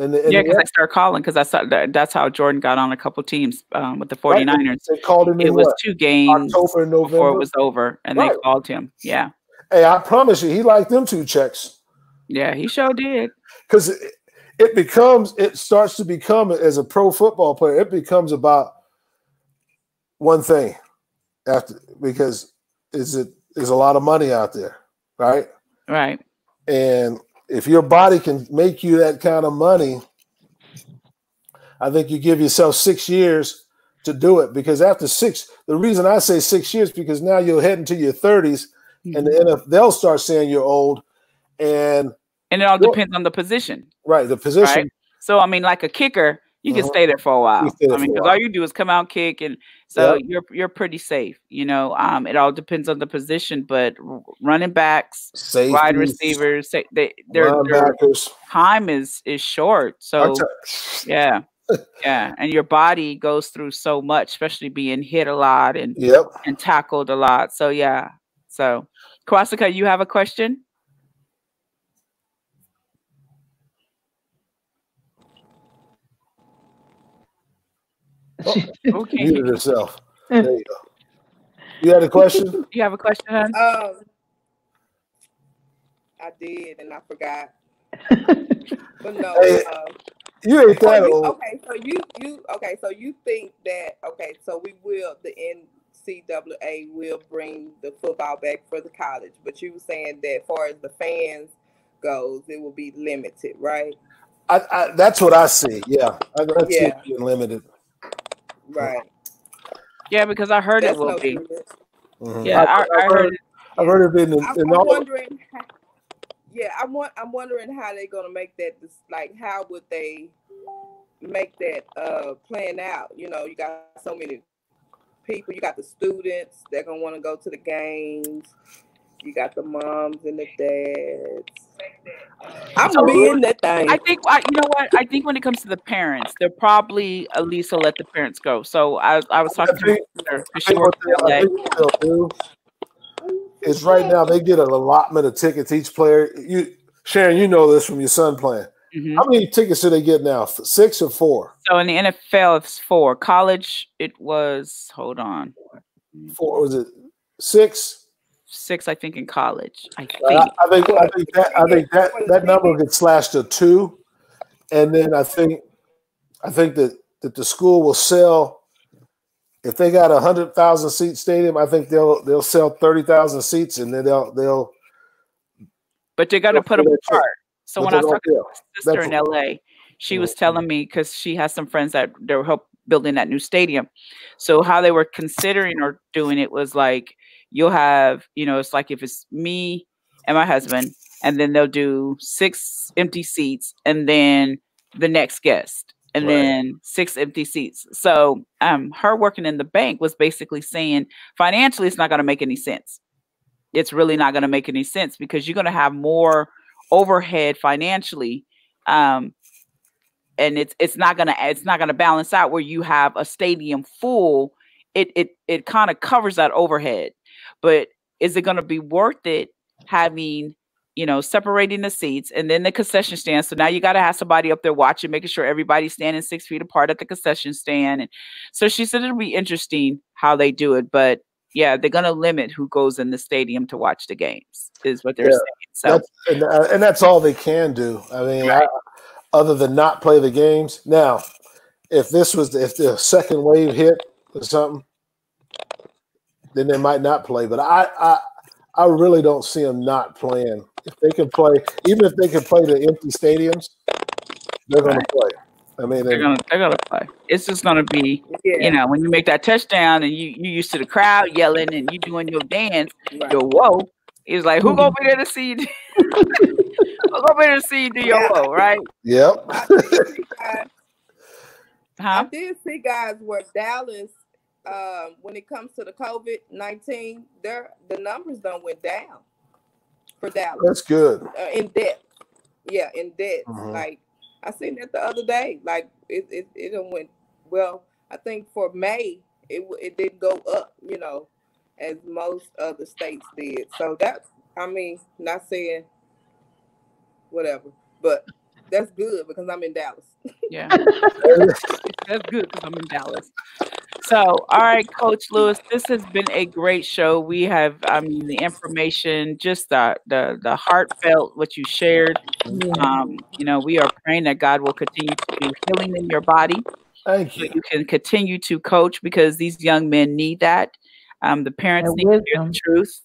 And, the, and
Yeah, because I started calling because I saw that, that's how Jordan got on a couple teams um, with the
right,
49ers.
they called him in
It was
what,
two games
October and
before
November.
it was over, and
Right.
they called him. Yeah,
hey, I promise you, he liked them two checks.
yeah, he sure did.
because it, it becomes it starts to become as a pro football player it becomes about one thing after because is it is a lot of money out there right
Right.
and if your body can make you that kind of money i think you give yourself six years to do it. Because after six the reason i say six years because now you'll head into your 30s and the NFL, they'll start saying you're old. And
And it all depends on the position,
right the position.
right? So I mean, like a kicker, you can
Mhm.
stay there for a while. I mean, because all you do is come out, kick, and so
Yep.
you're you're pretty safe. You know, um, it all depends on the position, but running backs, wide receivers, they their their time is is short. So *laughs* yeah, yeah, and your body goes through so much, especially being hit a lot and
Yep.
and tackled a lot. So yeah, so Kwasika, you have a question? *laughs* Okay,
Muted herself. There you go. You had a question?
you have a question? hon?
Um, I did, and I forgot. *laughs* But no.
Hey,
uh,
You ain't
so
that old.
okay, so you you okay, so you think that okay, so we will the NCAA will bring the football back for the college, but you were saying that as far as the fans goes, it will be limited, right?
I, I, that's what I see. Yeah. I, I see
Yeah.
it being limited.
Right.
Yeah, because I heard
That's
it will
no
be.
limit.
Mhm.
Yeah, I,
I,
I
have
heard.
heard, I've heard it being in,
I'm,
in
I'm
all.
wondering. Yeah, I'm I'm wondering how they're gonna make that. This, like, how would they make that uh plan out? You know, you got so many people. You got the students. They're gonna want to go to the games. You got the moms and the dads. I'm
So-
being that thing.
I think I, you know what I think when it comes to the parents, they're probably at least will let the parents go. So I, I was talking to my
think-
sister, 'cause
I think what
works in
they- I think what they'll do is right now they get an allotment of tickets each player. You Sharon, you know this from your son playing.
Mhm.
How many tickets do they get now? Six or four?
So in the NFL, it's four. College, it was hold on,
Four was it six?
Six, I think, in college. I think.
I, I think I think that I think that that number gets slashed to two, and then I think I think that that the school will sell. If they got a hundred thousand seat stadium, I think they'll they'll sell thirty thousand seats, and then they'll they'll.
but they're gonna put them apart. So
But
when I was talking to my sister in LA, she was telling me because she has some friends that they're help building that new stadium. So how they were considering or doing it was like you'll have, you know, it's like if it's me and my husband, and then they'll do six empty seats, and then the next guest, and
Right.
then six empty seats. So um, her working in the bank was basically saying financially, it's not going to make any sense. It's really not going to make any sense because you're going to have more overhead financially um and it's it's not gonna it's not gonna balance out where you have a stadium full it it it kind of covers that overhead but is it gonna be worth it having you know separating the seats and then the concession stand so now you got to have somebody up there watching making sure everybody's standing six feet apart at the concession stand and so she said it'll be interesting how they do it but yeah they're gonna limit who goes in the stadium to watch the games is what they're
Yeah.
saying so
That's, and, uh, and that's all they can do. I mean, I, other than not play the games. Now, if this was if the second wave hit or something, then they might not play. But I, I, I really don't see them not playing. If they can play, even if they can play the empty stadiums, they're going to play. I mean,
they're
and-
gonna they're gonna play. It's just gonna be,
yeah,
you know, when you make that touchdown and you you used to the crowd yelling and you doing your dance,
right.
your whoa. It's like who gonna be there to see you? *laughs* who gonna be there to see you do your
Yeah.
whoa, right?
yep.
I *laughs* did see guys- I did see guys where Dallas, um, when it comes to the COVID nineteen, their the numbers don't went down for Dallas
That's good.
uh, in depth. Yeah, in depth.
Mhm.
Like I seen that the other day. Like it it it done went well. I think for May it it didn't go up. You know, as most other states did. So that's I mean not saying whatever, but that's good because I'm in Dallas.
Yeah. *laughs* That's good because I'm in Dallas. So, all right, Coach Lewis, this has been a great show. We have, I mean, the information, just the the the heartfelt what you shared. Um, you know, we are praying that God will continue to do healing in your body,
Thank
so
you.
you can continue to coach because these young men need that. Um, the parents
And
need to hear the truth.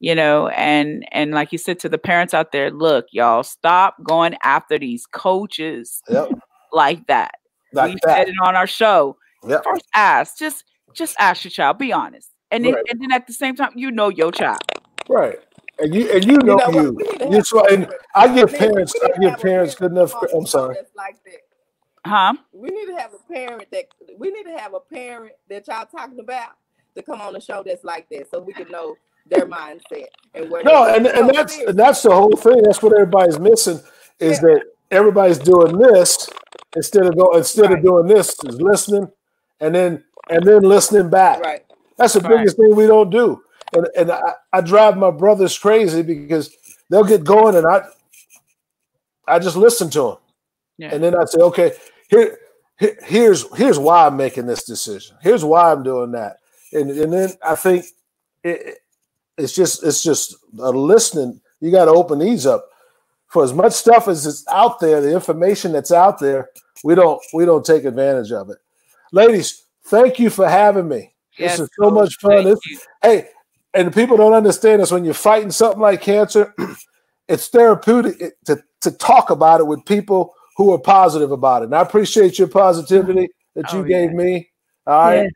You know, and and like you said to the parents out there, look, y'all, stop going after these coaches
Yep.
like that
Like
we
that.
said it on our show.
Yep.
First, ask just just ask your child. Be honest, and then
Right.
and then at the same time, you know your child.
Right. And you and you know
know
you.
We need
You
have
so, and I give
We-
parents I
need
give parents good enough.
parent
I'm sorry.
Like that.
Huh?
We need to have a parent that we need to have a parent that y'all talking about to come on the show that's like that, so we can know their mindset and where.
No, and, and
No,
that's and that's the whole thing. That's what everybody's missing is
Yeah.
that everybody's doing this instead of go instead
Right.
of doing this is listening and then and then listening back.
right.
That's the
Right.
biggest thing we don't do. And and I, I drive my brothers crazy because they'll get going and I I just listen to them.
Yeah.
And then I say, okay, here, here here's here's why I'm making this decision. Here's why I'm doing that. And and then I think it, it's just it's just a listening. You got to open these up for as much stuff as is out there. The information that's out there, we don't we don't take advantage of it. Ladies, thank you for having me.
Yes,
this is so much fun. This- hey, and the people don't understand this when you're fighting something like cancer, *clears throat* it's therapeutic to, to talk about it with people who are positive about it. And I appreciate your positivity that you
Oh,
gave me. All right.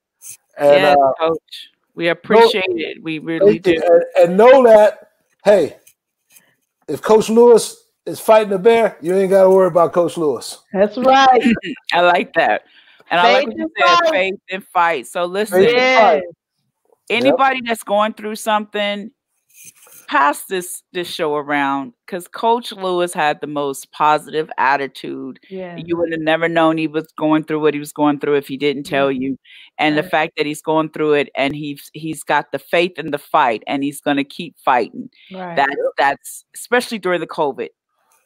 And,
yes,
uh,
Coach. We appreciate it. We really do.
and, and know that, hey, if Coach Lewis is fighting a bear, you ain't got to worry about Coach Lewis.
That's *laughs* right.
I like that. And I like
Faith
what you said,
fight.
faith and fight. So listen,
Yeah.
anybody that's going through something, pass this this show around because Coach Lewis had the most positive attitude.
Yeah.
You would have never known he was going through what he was going through if he didn't tell you. And the fact that he's going through it and he's he's got the faith in the fight and he's gonna keep fighting.
Right.
That that's especially during the COVID.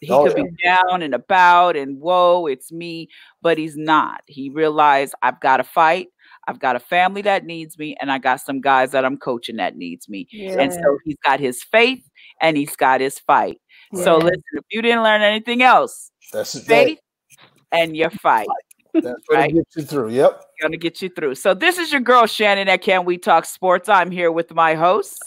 He
Oh,
could be down and about and whoa, it's me, but he's not. He realized I've got to fight. I've got a family that needs me, and I got some guys that I'm coaching that needs me. And so he's got his faith and he's got his fight. So listen, if you didn't learn anything else,
That's it.
faith and your fight
That's what
right.
get you through. Yep.
gonna get you through. So this is your girl Shannon at Can We Talk Sports. I'm here with my host.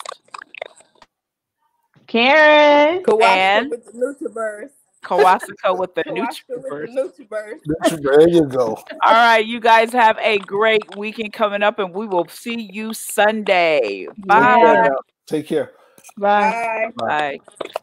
Karen.
Kawasaki
And-
with the NutraBurst.
Kawasako with the *laughs*
Kawasaki
NutraBurst.
the NutraBurst.
There you go.
All right, you guys have a great weekend coming up, and we will see you Sunday. Bye.
Yeah.
Take care.
Bye.
Bye.
Bye.